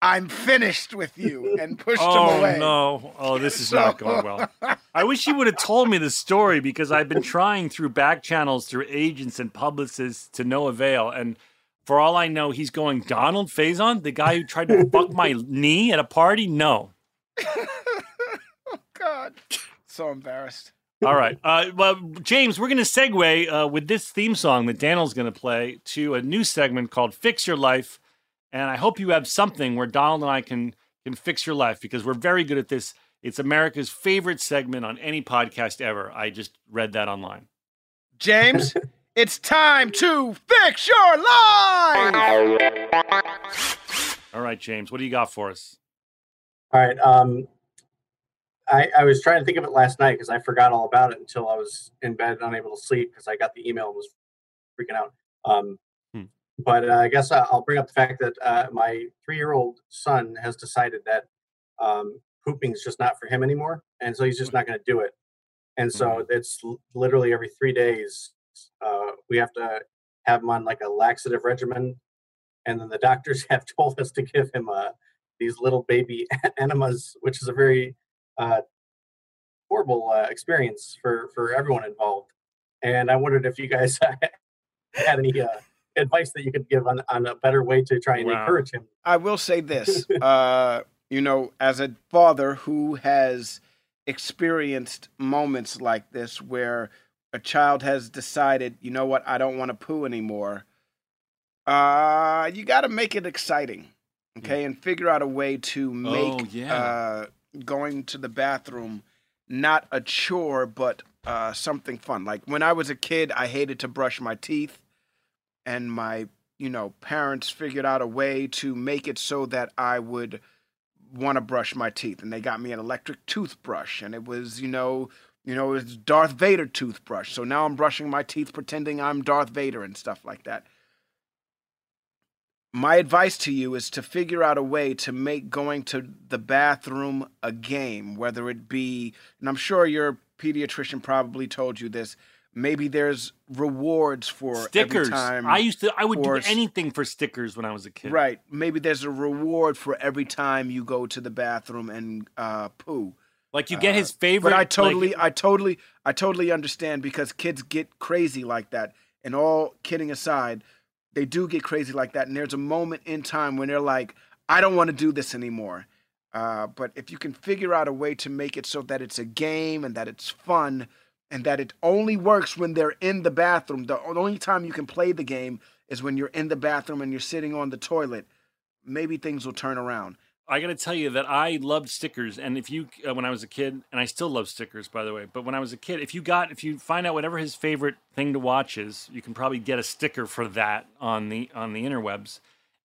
I'm finished with you and pushed Oh him away. Oh no! Oh, this is So- not going well. I wish you would have told me the story because I've been trying through back channels, through agents and publicists to no avail. And for all I know, he's going Donald Faison, the guy who tried to fuck my knee at a party. No. Oh God, so embarrassed. All right. Uh, well, James, we're going to segue uh, with this theme song that Daniel's going to play to a new segment called "Fix Your Life," and I hope you have something where Donald and I can can fix your life because we're very good at this. It's America's favorite segment on any podcast ever. I just read that online. James, it's time to fix your life. All right, James, what do you got for us? All right. Um, I, I was trying to think of it last night because I forgot all about it until I was in bed, unable to sleep because I got the email and was freaking out. Um. But uh, I guess I- I'll bring up the fact that uh, my three-year-old son has decided that um, pooping is just not for him anymore, and so he's just not going to do it. And so it's literally every three days uh, we have to have him on like a laxative regimen, and then the doctors have told us to give him uh, these little baby enemas, which is a very uh, horrible uh, experience for for everyone involved. And I wondered if you guys had any uh, advice that you could give on, on a better way to try and Wow. encourage him. I will say this, uh, you know, as a father who has experienced moments like this where a child has decided, you know what, I don't want to poo anymore. Uh, you got to make it exciting, okay, and figure out a way to make Oh, yeah. uh, going to the bathroom not a chore, but uh, something fun. Like when I was a kid, I hated to brush my teeth, and my you know parents figured out a way to make it so that I would want to brush my teeth, and they got me an electric toothbrush, and it was you know you know it was Darth Vader toothbrush. So now I'm brushing my teeth pretending I'm Darth Vader and stuff like that. My advice to you is to figure out a way to make going to the bathroom a game, whether it be, and I'm sure your pediatrician probably told you this. Maybe there's rewards for Stickers. every time. I used to. I would or do anything for stickers when I was a kid. Right. Maybe there's a reward for every time you go to the bathroom and uh, poo. Like you get Uh, his favorite. But I like- totally, I totally, I totally understand because kids get crazy like that. And all kidding aside, they do get crazy like that. And there's a moment in time when they're like, I don't want to do this anymore. Uh, but if you can figure out a way to make it so that it's a game and that it's fun and that it only works when they're in the bathroom, the only time you can play the game is when you're in the bathroom and you're sitting on the toilet, maybe things will turn around. I got to tell you that I loved stickers, and if you uh, when I was a kid, and I still love stickers, by the way. But when I was a kid, if you got if you find out whatever his favorite thing to watch is, you can probably get a sticker for that on the on the interwebs,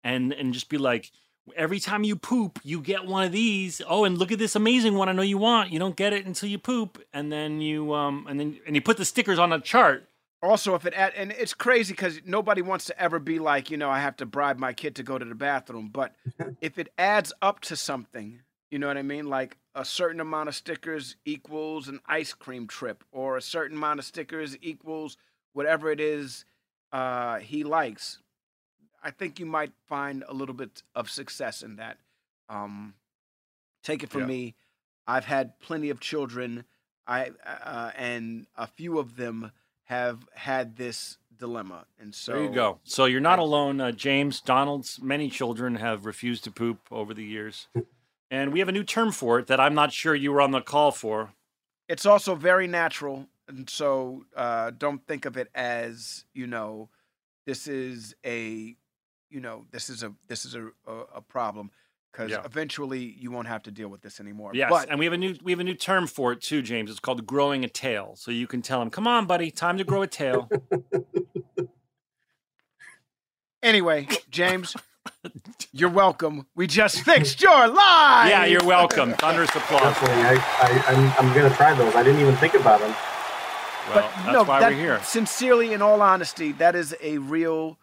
and and just be like, every time you poop, you get one of these. Oh, and look at this amazing one! I know you want. You don't get it until you poop, and then you um and then and you put the stickers on a chart. Also, if it add, and it's crazy because nobody wants to ever be like, you know, I have to bribe my kid to go to the bathroom. But if it adds up to something, you know what I mean? Like a certain amount of stickers equals an ice cream trip, or a certain amount of stickers equals whatever it is uh, he likes. I think you might find a little bit of success in that. Um, take it from Yeah. me, I've had plenty of children. I uh, and a few of them have had this dilemma, and so there you go. So you're not alone, uh, James. Donald's many children have refused to poop over the years, and we have a new term for it that I'm not sure you were on the call for. It's also very natural, and so uh, don't think of it as you know, this is a, you know, this is a this is a a, a problem because Yeah. eventually you won't have to deal with this anymore. Yes, but and we have a new we have a new term for it too, James. It's called growing a tail. So you can tell him, "Come on, buddy, time to grow a tail." anyway, James, you're welcome. We just fixed your line. yeah, you're welcome. Thunderous applause. Definitely. I, I, I'm, I'm going to try those. I didn't even think about them. Well, but that's no, why that- we're here. Sincerely, in all honesty, that is a real,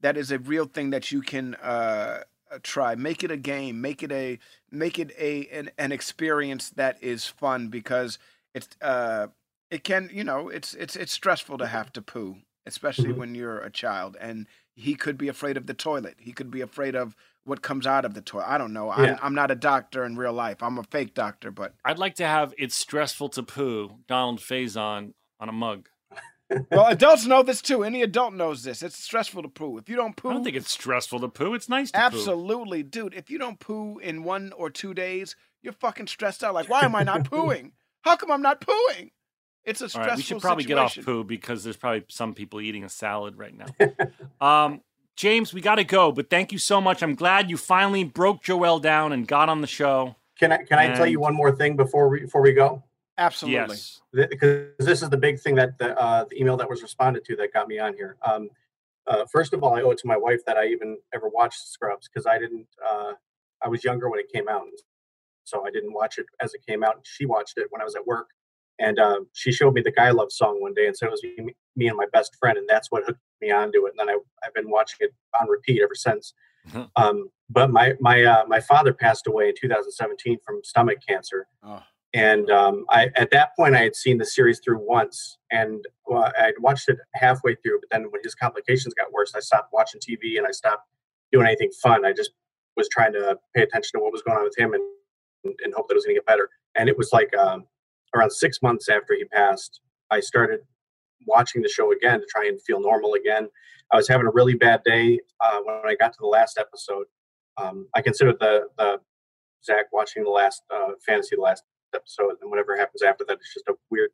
that is a real thing that you can uh, uh, try. Make it a game. Make it a make it a an, an experience that is fun because it's uh it can you know it's it's it's stressful to have to poo, especially Mhm. when you're a child and he could be afraid of the toilet. He could be afraid of what comes out of the toilet. I don't know. I'm, I'm not a doctor in real life. I'm a fake doctor, but I'd like to have "It's stressful to poo" Donald Faison on a mug. Well, adults know this too. Any adult knows this. It's stressful to poo. If you don't poo, I don't think it's stressful to poo. It's nice to poo. Absolutely, dude. If you don't poo in one or two days, you're fucking stressed out. Like, why am I not pooing? How come I'm not pooing? It's a All stressful right, we should probably get off poo because there's probably some people eating a salad right now. um, James, we got to go, but thank you so much. I'm glad you finally broke Joel down and got on the show. Can I can I tell you one more thing before we before we go? Absolutely. Yes. because this is the big thing that the, uh, the email that was responded to that got me on here. Um, uh, first of all, I owe it to my wife that I even ever watched Scrubs because I didn't. Uh, I was younger when it came out, so I didn't watch it as it came out. She watched it when I was at work, and uh, she showed me the "Guy Love" song one day and said it was me, me and my best friend, and that's what hooked me onto it. And then I, I've been watching it on repeat ever since. Mhm. um, but my my uh, my father passed away in 2017 from stomach cancer Oh, and um, I at that point I had seen the series through once, and well, I'd watched it halfway through. But then when his complications got worse, I stopped watching TV and I stopped doing anything fun. I just was trying to pay attention to what was going on with him and and hope that it was going to get better. And it was like um, around six months after he passed, I started watching the show again to try and feel normal again. I was having a really bad day uh, when I got to the last episode. Um, I considered the the Zach watching the last uh, fantasy, the last episode, and whatever happens after that is just a weird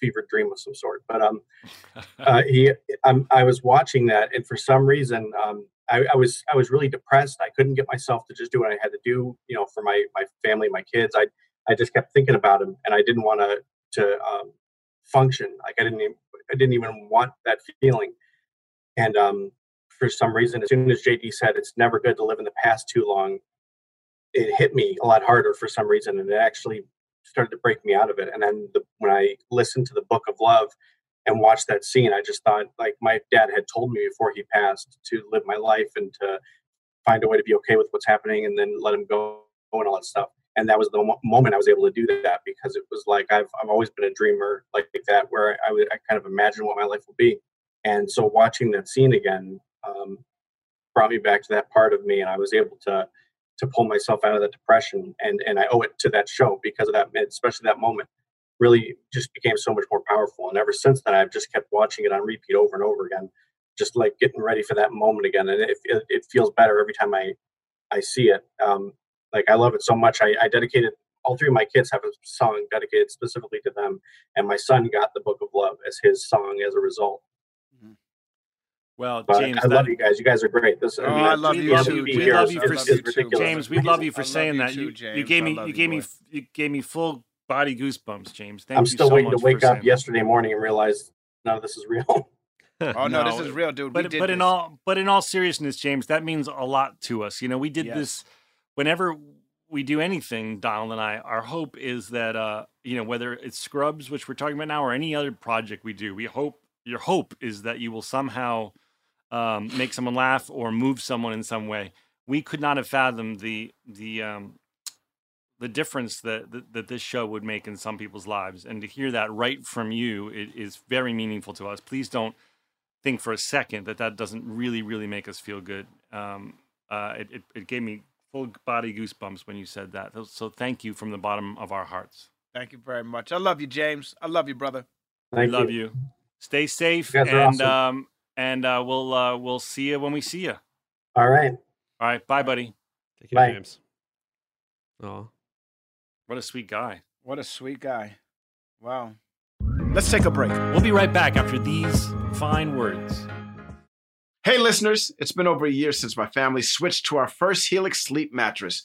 fever dream of some sort. But um, uh, he, um, I was watching that, and for some reason, um, I, I was I was really depressed. I couldn't get myself to just do what I had to do, you know, for my my family, my kids. I I just kept thinking about him, and I didn't want to to um, function. Like I didn't even, I didn't even want that feeling. And um, for some reason, as soon as JD said it's never good to live in the past too long, it hit me a lot harder for some reason, and it actually started to break me out of it. And then the, when I listened to the Book of Love and watched that scene, I just thought like my dad had told me before he passed to live my life and to find a way to be okay with what's happening, and then let him go and all that stuff and that was the mo- moment I was able to do that because it was like I've I've always been a dreamer like that where I would I kind of imagine what my life would be, and so watching that scene again um, brought me back to that part of me, and I was able to to pull myself out of that depression, and and I owe it to that show because of that, especially that moment, really just became so much more powerful, and ever since then I've just kept watching it on repeat over and over again, just like getting ready for that moment again, and it it, it feels better every time I I see it. Um, like I love it so much. I, I dedicated all three of my kids have a song dedicated specifically to them, and my son got the Book of Love as his song as a result. Well, But James, I that- love you guys. You guys are great. This Oh, I love you love too, we James. love you I for love you too. James, we love you for I saying you that. too, you, you gave me you you, gave me you gave me full body goosebumps, James. Thank I'm you still so waiting to wake up yesterday morning and realize none of this is real. Oh no, No, this is real, dude. we But did but in all but in all seriousness, James, that means a lot to us. You know, we did Yes. this whenever we do anything, Donald and I, our hope is that uh, you know, whether it's Scrubs, which we're talking about now, or any other project we do, we hope your hope is that you will somehow um, make someone laugh or move someone in some way. We could not have fathomed the the um, the difference that, that that this show would make in some people's lives, and to hear that right from you it is very meaningful to us. Please don't think for a second that that doesn't really really make us feel good. Um, uh, it, it it gave me full body goosebumps when you said that. So- So thank you from the bottom of our hearts. Thank you very much. I love you, James. I love you, brother. Thank we love you. Stay safe, You and awesome. um, and uh, we'll uh, we'll see you when we see you. All right. All right, bye, buddy. Take care, Bye. James. Oh, What a sweet guy. What a sweet guy. Wow. Let's take a break. We'll be right back after these fine words. Hey, listeners, it's been over a year since my family switched to our first Helix sleep mattress.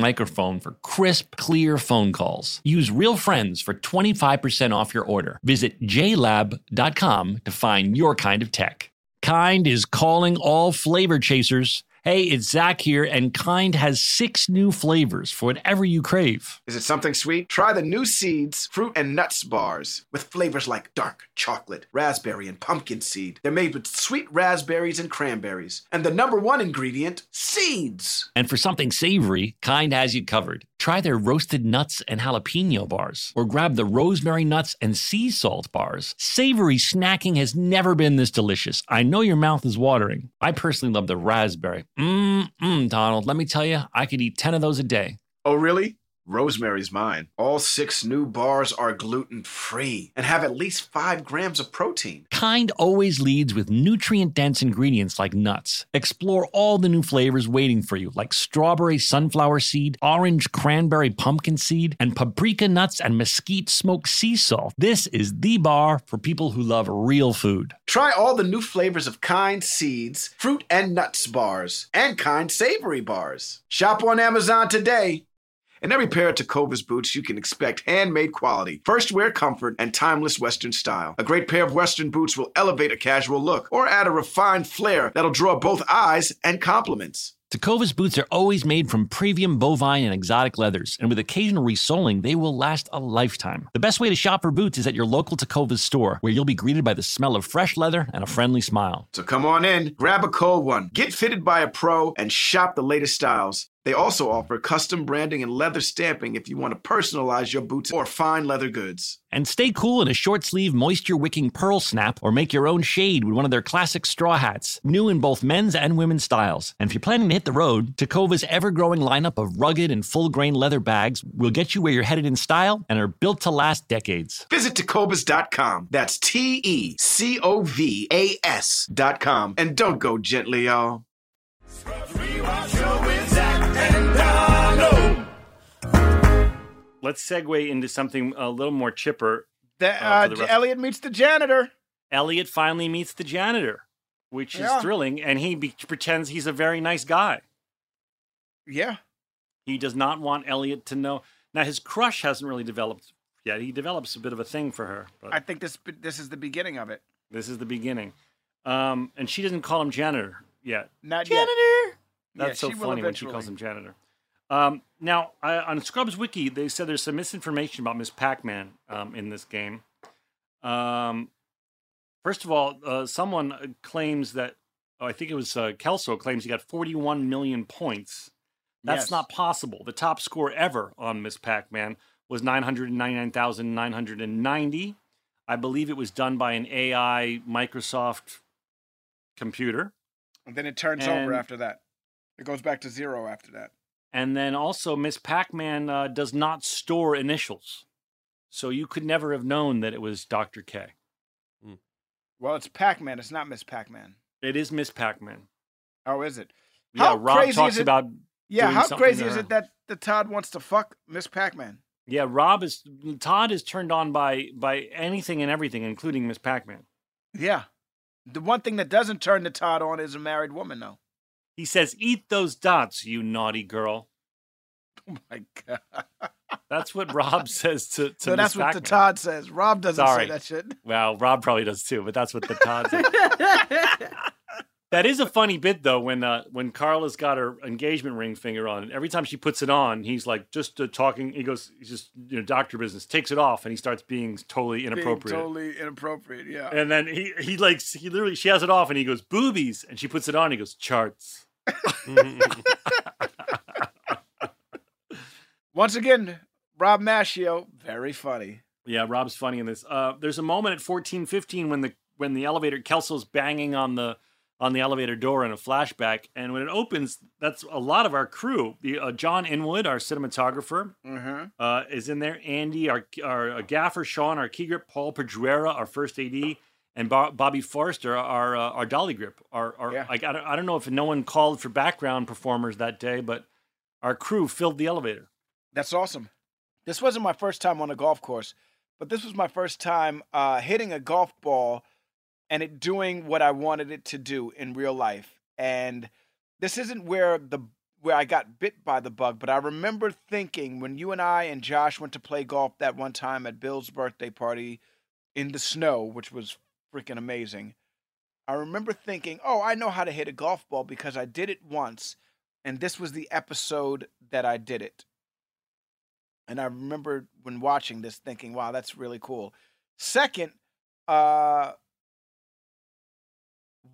microphone for crisp, clear phone calls. Use Real Friends for 25% off your order. Visit jlab.com to find your kind of tech. Kind is calling all flavor chasers. Hey, it's Zach here, and Kind has six new flavors for whatever you crave. Is it something sweet? Try the new Seeds fruit and nuts bars with flavors like dark chocolate, raspberry, and pumpkin seed. They're made with sweet raspberries and cranberries. And the number one ingredient, seeds. And for something savory, Kind has you covered. Try their roasted nuts and jalapeno bars, or grab the rosemary nuts and sea salt bars. Savory snacking has never been this delicious. I know your mouth is watering. I personally love the raspberry. Mmm, mm, Donald, let me tell you, I could eat 10 of those a day. Oh, really? Rosemary's mine. All six new bars are gluten free and have at least five grams of protein. Kind always leads with nutrient dense ingredients like nuts. Explore all the new flavors waiting for you, like strawberry sunflower seed, orange cranberry pumpkin seed, and paprika nuts and mesquite smoked sea salt. This is the bar for people who love real food. Try all the new flavors of Kind Seeds, Fruit and Nuts bars, and Kind Savory bars. Shop on Amazon today. In every pair of Tecovas boots, you can expect handmade quality, first wear comfort, and timeless Western style. A great pair of Western boots will elevate a casual look or add a refined flair that'll draw both eyes and compliments. Tecovas boots are always made from premium bovine and exotic leathers, and with occasional resoling, they will last a lifetime. The best way to shop for boots is at your local Tecovas store, where you'll be greeted by the smell of fresh leather and a friendly smile. So come on in, grab a cold one, get fitted by a pro, and shop the latest styles. They also offer custom branding and leather stamping if you want to personalize your boots or fine leather goods. And stay cool in a short sleeve, moisture wicking pearl snap, or make your own shade with one of their classic straw hats, new in both men's and women's styles. And if you're planning to hit the road, Tecovas ever growing lineup of rugged and full grain leather bags will get you where you're headed in style and are built to last decades. Visit Tecovas.com. That's T E C O V A S.com. And don't go gently, y'all. Let's segue into something a little more chipper. That, Uh, uh, the Elliot meets the janitor. Elliot finally meets the janitor, which is thrilling, and he be- pretends he's a very nice guy. Yeah. He does not want Elliot to know. Now his crush hasn't really developed yet. He develops a bit of a thing for her, but I think this this is the beginning of it. this is the beginning. Um, and she doesn't call him janitor yet. Not Janitor. yet. That's Yeah, so she will funny when she calls him janitor. Um, now, I, on Scrubs Wiki, they said there's some misinformation about Miss Pac-Man um, in this game. Um, first of all, uh, someone claims that oh, I think it was uh, Kelso claims he got 41 million points. That's Yes. not possible. The top score ever on Miss Pac-Man was 999,990. I believe it was done by an AI Microsoft computer. And then it turns And- over after that. It goes back to zero after that. And then also, Miss Pac Man uh, does not store initials. So you could never have known that it was Dr. K. Well, it's Pac-Man. It's not Miss Pac-Man. It is Miss Pac Man. Oh, is it? Yeah, How Rob crazy talks is it- about. Yeah. How crazy is it that the Todd wants to fuck Miss Pac-Man? Yeah, Rob is. Todd is turned on by by anything and everything, including Miss Pac Man. Yeah. The one thing that doesn't turn the Todd on is a married woman, though. He says, Eat those dots, you naughty girl. Oh my god. That's what Rob says to, to So Miss that's what the. Todd says. Rob doesn't Sorry. say that shit. Well, Rob probably does too, but that's what the Todd says. That is a funny bit though when uh, when Carla's got her engagement ring finger on. Every time she puts it on, he's like just uh, talking. He goes, he's just you know doctor business. Takes it off and he starts being totally Being inappropriate. totally inappropriate. Yeah. And then he he like he literally she has it off and he goes boobies and she puts it on. he goes charts. Once again, Rob Maschio, very funny. Yeah, Rob's funny in this. Uh, there's a moment at 14:15 when the when the elevator Kelso's banging on the on the elevator door in a flashback, and when it opens, that's a lot of our crew. The uh, John Inwood, our cinematographer, Mm-hmm. uh, is in there. Andy, our our uh, gaffer, Sean, our key grip, Paul Pedrera, our first AD, and Bo- Bobby Forrester, our uh, our dolly grip. Our, our Yeah. like I don't, I don't know if no one called for background performers that day, but our crew filled the elevator. That's awesome. This wasn't my first time on a golf course, but this was my first time uh, hitting a golf ball and it doing what I wanted it to do in real life. And this isn't where the where I got bit by the bug, but I remember thinking when you and I and Josh went to play golf that one time at Bill's birthday party in the snow, which was freaking amazing. I remember thinking, "Oh, I know how to hit a golf ball because I did it once." And this was the episode that I did it. And I remember when watching this thinking, wow, that's really cool. Second, uh,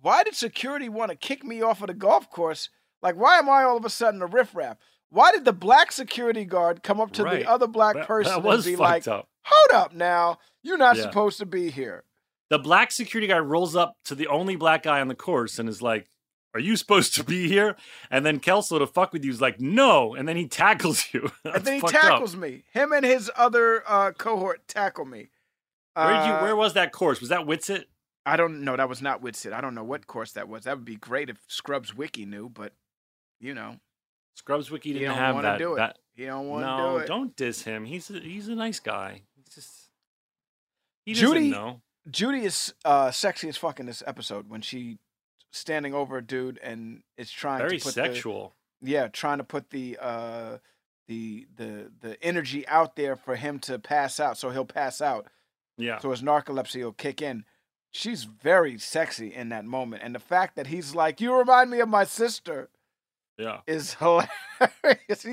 why did security want to kick me off of the golf course? Like, why am I all of a sudden a riffraff? Why did the black security guard come up to Right. the other black person that and be like, up. "Hold up, now you're not Yeah. supposed to be here." The black security guy rolls up to the only black guy on the course and is like, "Are you supposed to be here?" And then Kelso to fuck with you is like, "No," and then he tackles you. and then he fucked up. tackles me. Him and his other uh, cohort tackle me. Where did you? Uh, Where was that course? Was that Witsit? I don't know. That was not Witsit. I don't know what course that was. That would be great if Scrubs Wiki knew, but you know, Scrubs Wiki didn't have want to that. do it. that he don't want to no, do it. No, don't diss him. He's a, he's a nice guy. He's just he Judy- doesn't know. Judy is uh, sexy as fuck in this episode when she standing over a dude and is trying Very to put sexual. The, yeah, trying to put the uh, the the the energy out there for him to pass out, so he'll pass out. yeah. so his narcolepsy will kick in. She's very sexy in that moment, and the fact that he's like, "You remind me of my sister," yeah. is hilarious.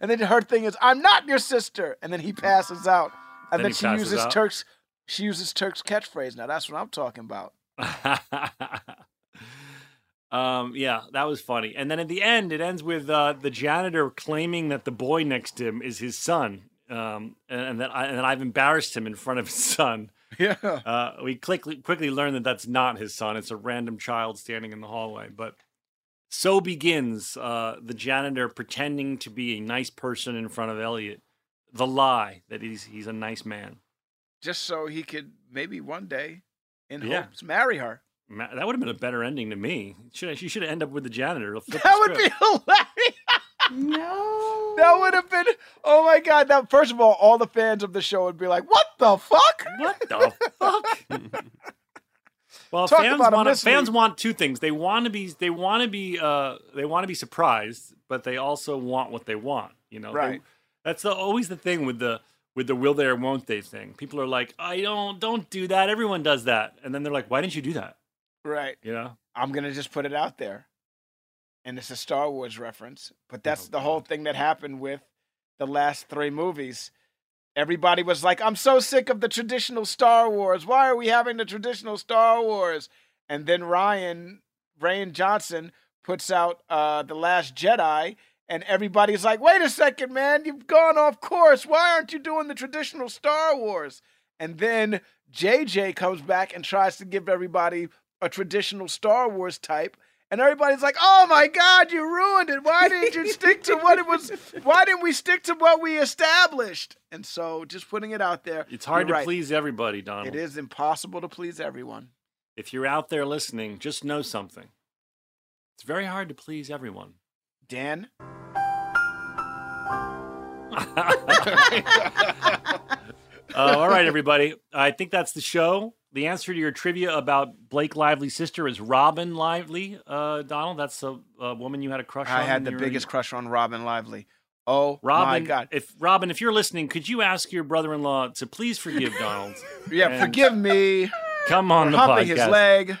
And then her thing is, "I'm not your sister," and then he passes out, and Then then, she uses out. Turk's. She uses Turk's catchphrase. Now that's what I'm talking about. um, yeah, that was funny. And then at the end, it ends with uh, the janitor claiming that the boy next to him is his son, um, and, and that I, and that I've embarrassed him in front of his son. Yeah, Uh, we quickly quickly learn that that's not his son. It's a random child standing in the hallway. But so begins uh, the janitor pretending to be a nice person in front of Elliot. The lie that he's he's a nice man. Just so he could maybe one day, in Yeah. hopes, marry her. Ma- That would have been a better ending to me. Should she should have ended up with the janitor? Flip the That would be script. hilarious. No. That would have been. Oh my god! That first of all, all the fans of the show would be like, "What the fuck?" What the fuck? well, Talk fans want fans want two things. They want to be they want to be uh they want to be surprised, but they also want what they want. You know, They- that's the, always the thing with the with the will they or won't they thing. People are like, I don't don't do that. Everyone does that, and then they're like, Why didn't you do that? Right. You know. I'm gonna just put it out there, and it's a Star Wars reference. But that's Oh, the whole thing that happened with the last three movies. Everybody was like, "I'm so sick of the traditional Star Wars. Why are we having the traditional Star Wars?" And then Ryan, Rian Johnson, puts out uh, the Last Jedi, and everybody's like, "Wait a second, man! You've gone off course. Why aren't you doing the traditional Star Wars?" And then JJ comes back and tries to give everybody a traditional Star Wars type. And everybody's like, "Oh my God, you ruined it! Why didn't you stick to what it was? Why didn't we stick to what we established?" And so, just putting it out there, It's hard to right. please everybody, Donald. It is impossible to please everyone. If you're out there listening, just know something. It's very hard to please everyone. Dan, Uh, all right, everybody. I think that's the show. The answer to your trivia about Blake Lively's sister is Robin Lively. Uh, Donald, that's a, a woman you had a crush on. I had the biggest crush on Robin Lively. Oh Robin, my God! if Robin, if you're listening, could you ask your brother-in-law to please forgive Donald? Yeah, forgive me. Come on for the humping podcast. his leg.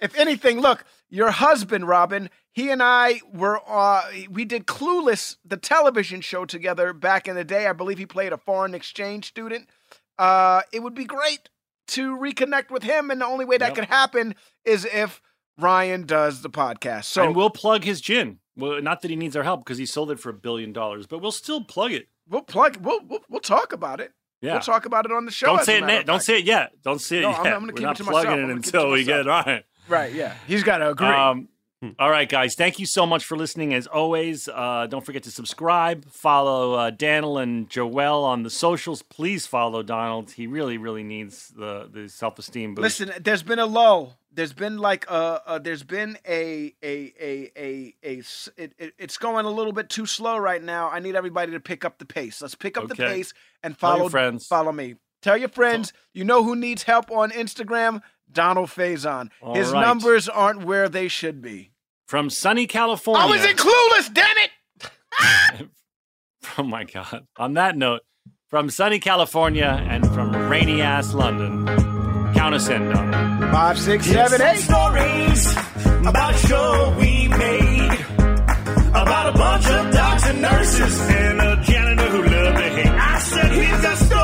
If anything, look, your husband, Robin, he and I were, uh, we did Clueless, the television show together back in the day. I believe he played a foreign exchange student. Uh, it would be great to reconnect with him, and the only way that Yep. could happen is if Ryan does the podcast. So and we'll plug his gin. Well, not that he needs our help because he sold it for a billion dollars, but we'll still plug it. we'll plug, we'll, we'll, we'll talk about it. Yeah. We'll talk about it on the show. don't say it. Na- don't say it yet. Don't say it No, yet. I'm- I'm gonna We're keep it to plugging myself. it I'm gonna it until to we get it right. Right, yeah. He's got to agree. Um, all right, guys. Thank you so much for listening. As always, uh, don't forget to subscribe. Follow uh, Daniel and Joel on the socials. Please follow Donald. He really, really needs the the self esteem boost. Listen, there's been a lull. There's been like a, a There's been a a a it, it- it's going a little bit too slow right now. I need everybody to pick up the pace. Let's pick up the pace and Tell your follow friends. Follow me. Tell your friends. You know who needs help on Instagram? Donald Faison. All His right. numbers aren't where they should be. From sunny California. I was in Clueless. Damn it! oh my God. On that note, from sunny California and from rainy ass London, count us in, Donald. Five, six, Here's seven, eight. stories about a show we made about a bunch of doctors and nurses and a janitor who loved to hate. I said, here's the stories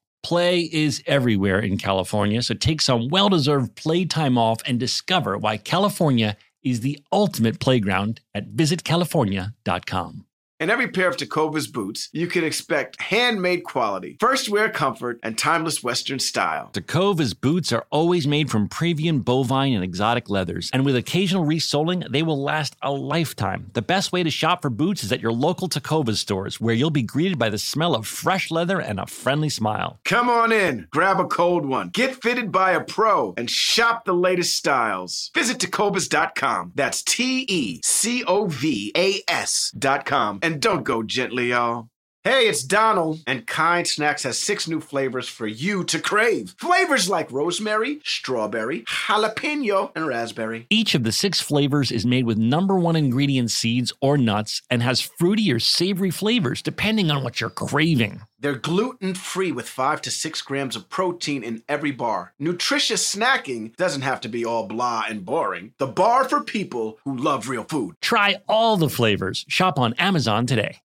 Play is everywhere in California, so take some well deserved playtime off and discover why California is the ultimate playground at visitcalifornia.com. In every pair of Tecovas boots, you can expect handmade quality, first wear comfort, and timeless Western style. Tecovas boots are always made from Pravian bovine and exotic leathers, and with occasional resoling, they will last a lifetime. The best way to shop for boots is at your local Tecovas stores, where you'll be greeted by the smell of fresh leather and a friendly smile. Come on in, grab a cold one, get fitted by a pro, and shop the latest styles. Visit Tecovas.com. That's T E C O V A S.com. And don't go gently, y'all. Hey, it's Donald, and Kind Snacks has six new flavors for you to crave. Flavors like rosemary, strawberry, jalapeno, and raspberry. Each of the six flavors is made with number one ingredient seeds or nuts and has fruity or savory flavors depending on what you're craving. They're gluten free with 5 to 6 grams of protein in every bar. Nutritious snacking doesn't have to be all blah and boring. The bar for people who love real food. Try all the flavors. Shop on Amazon today.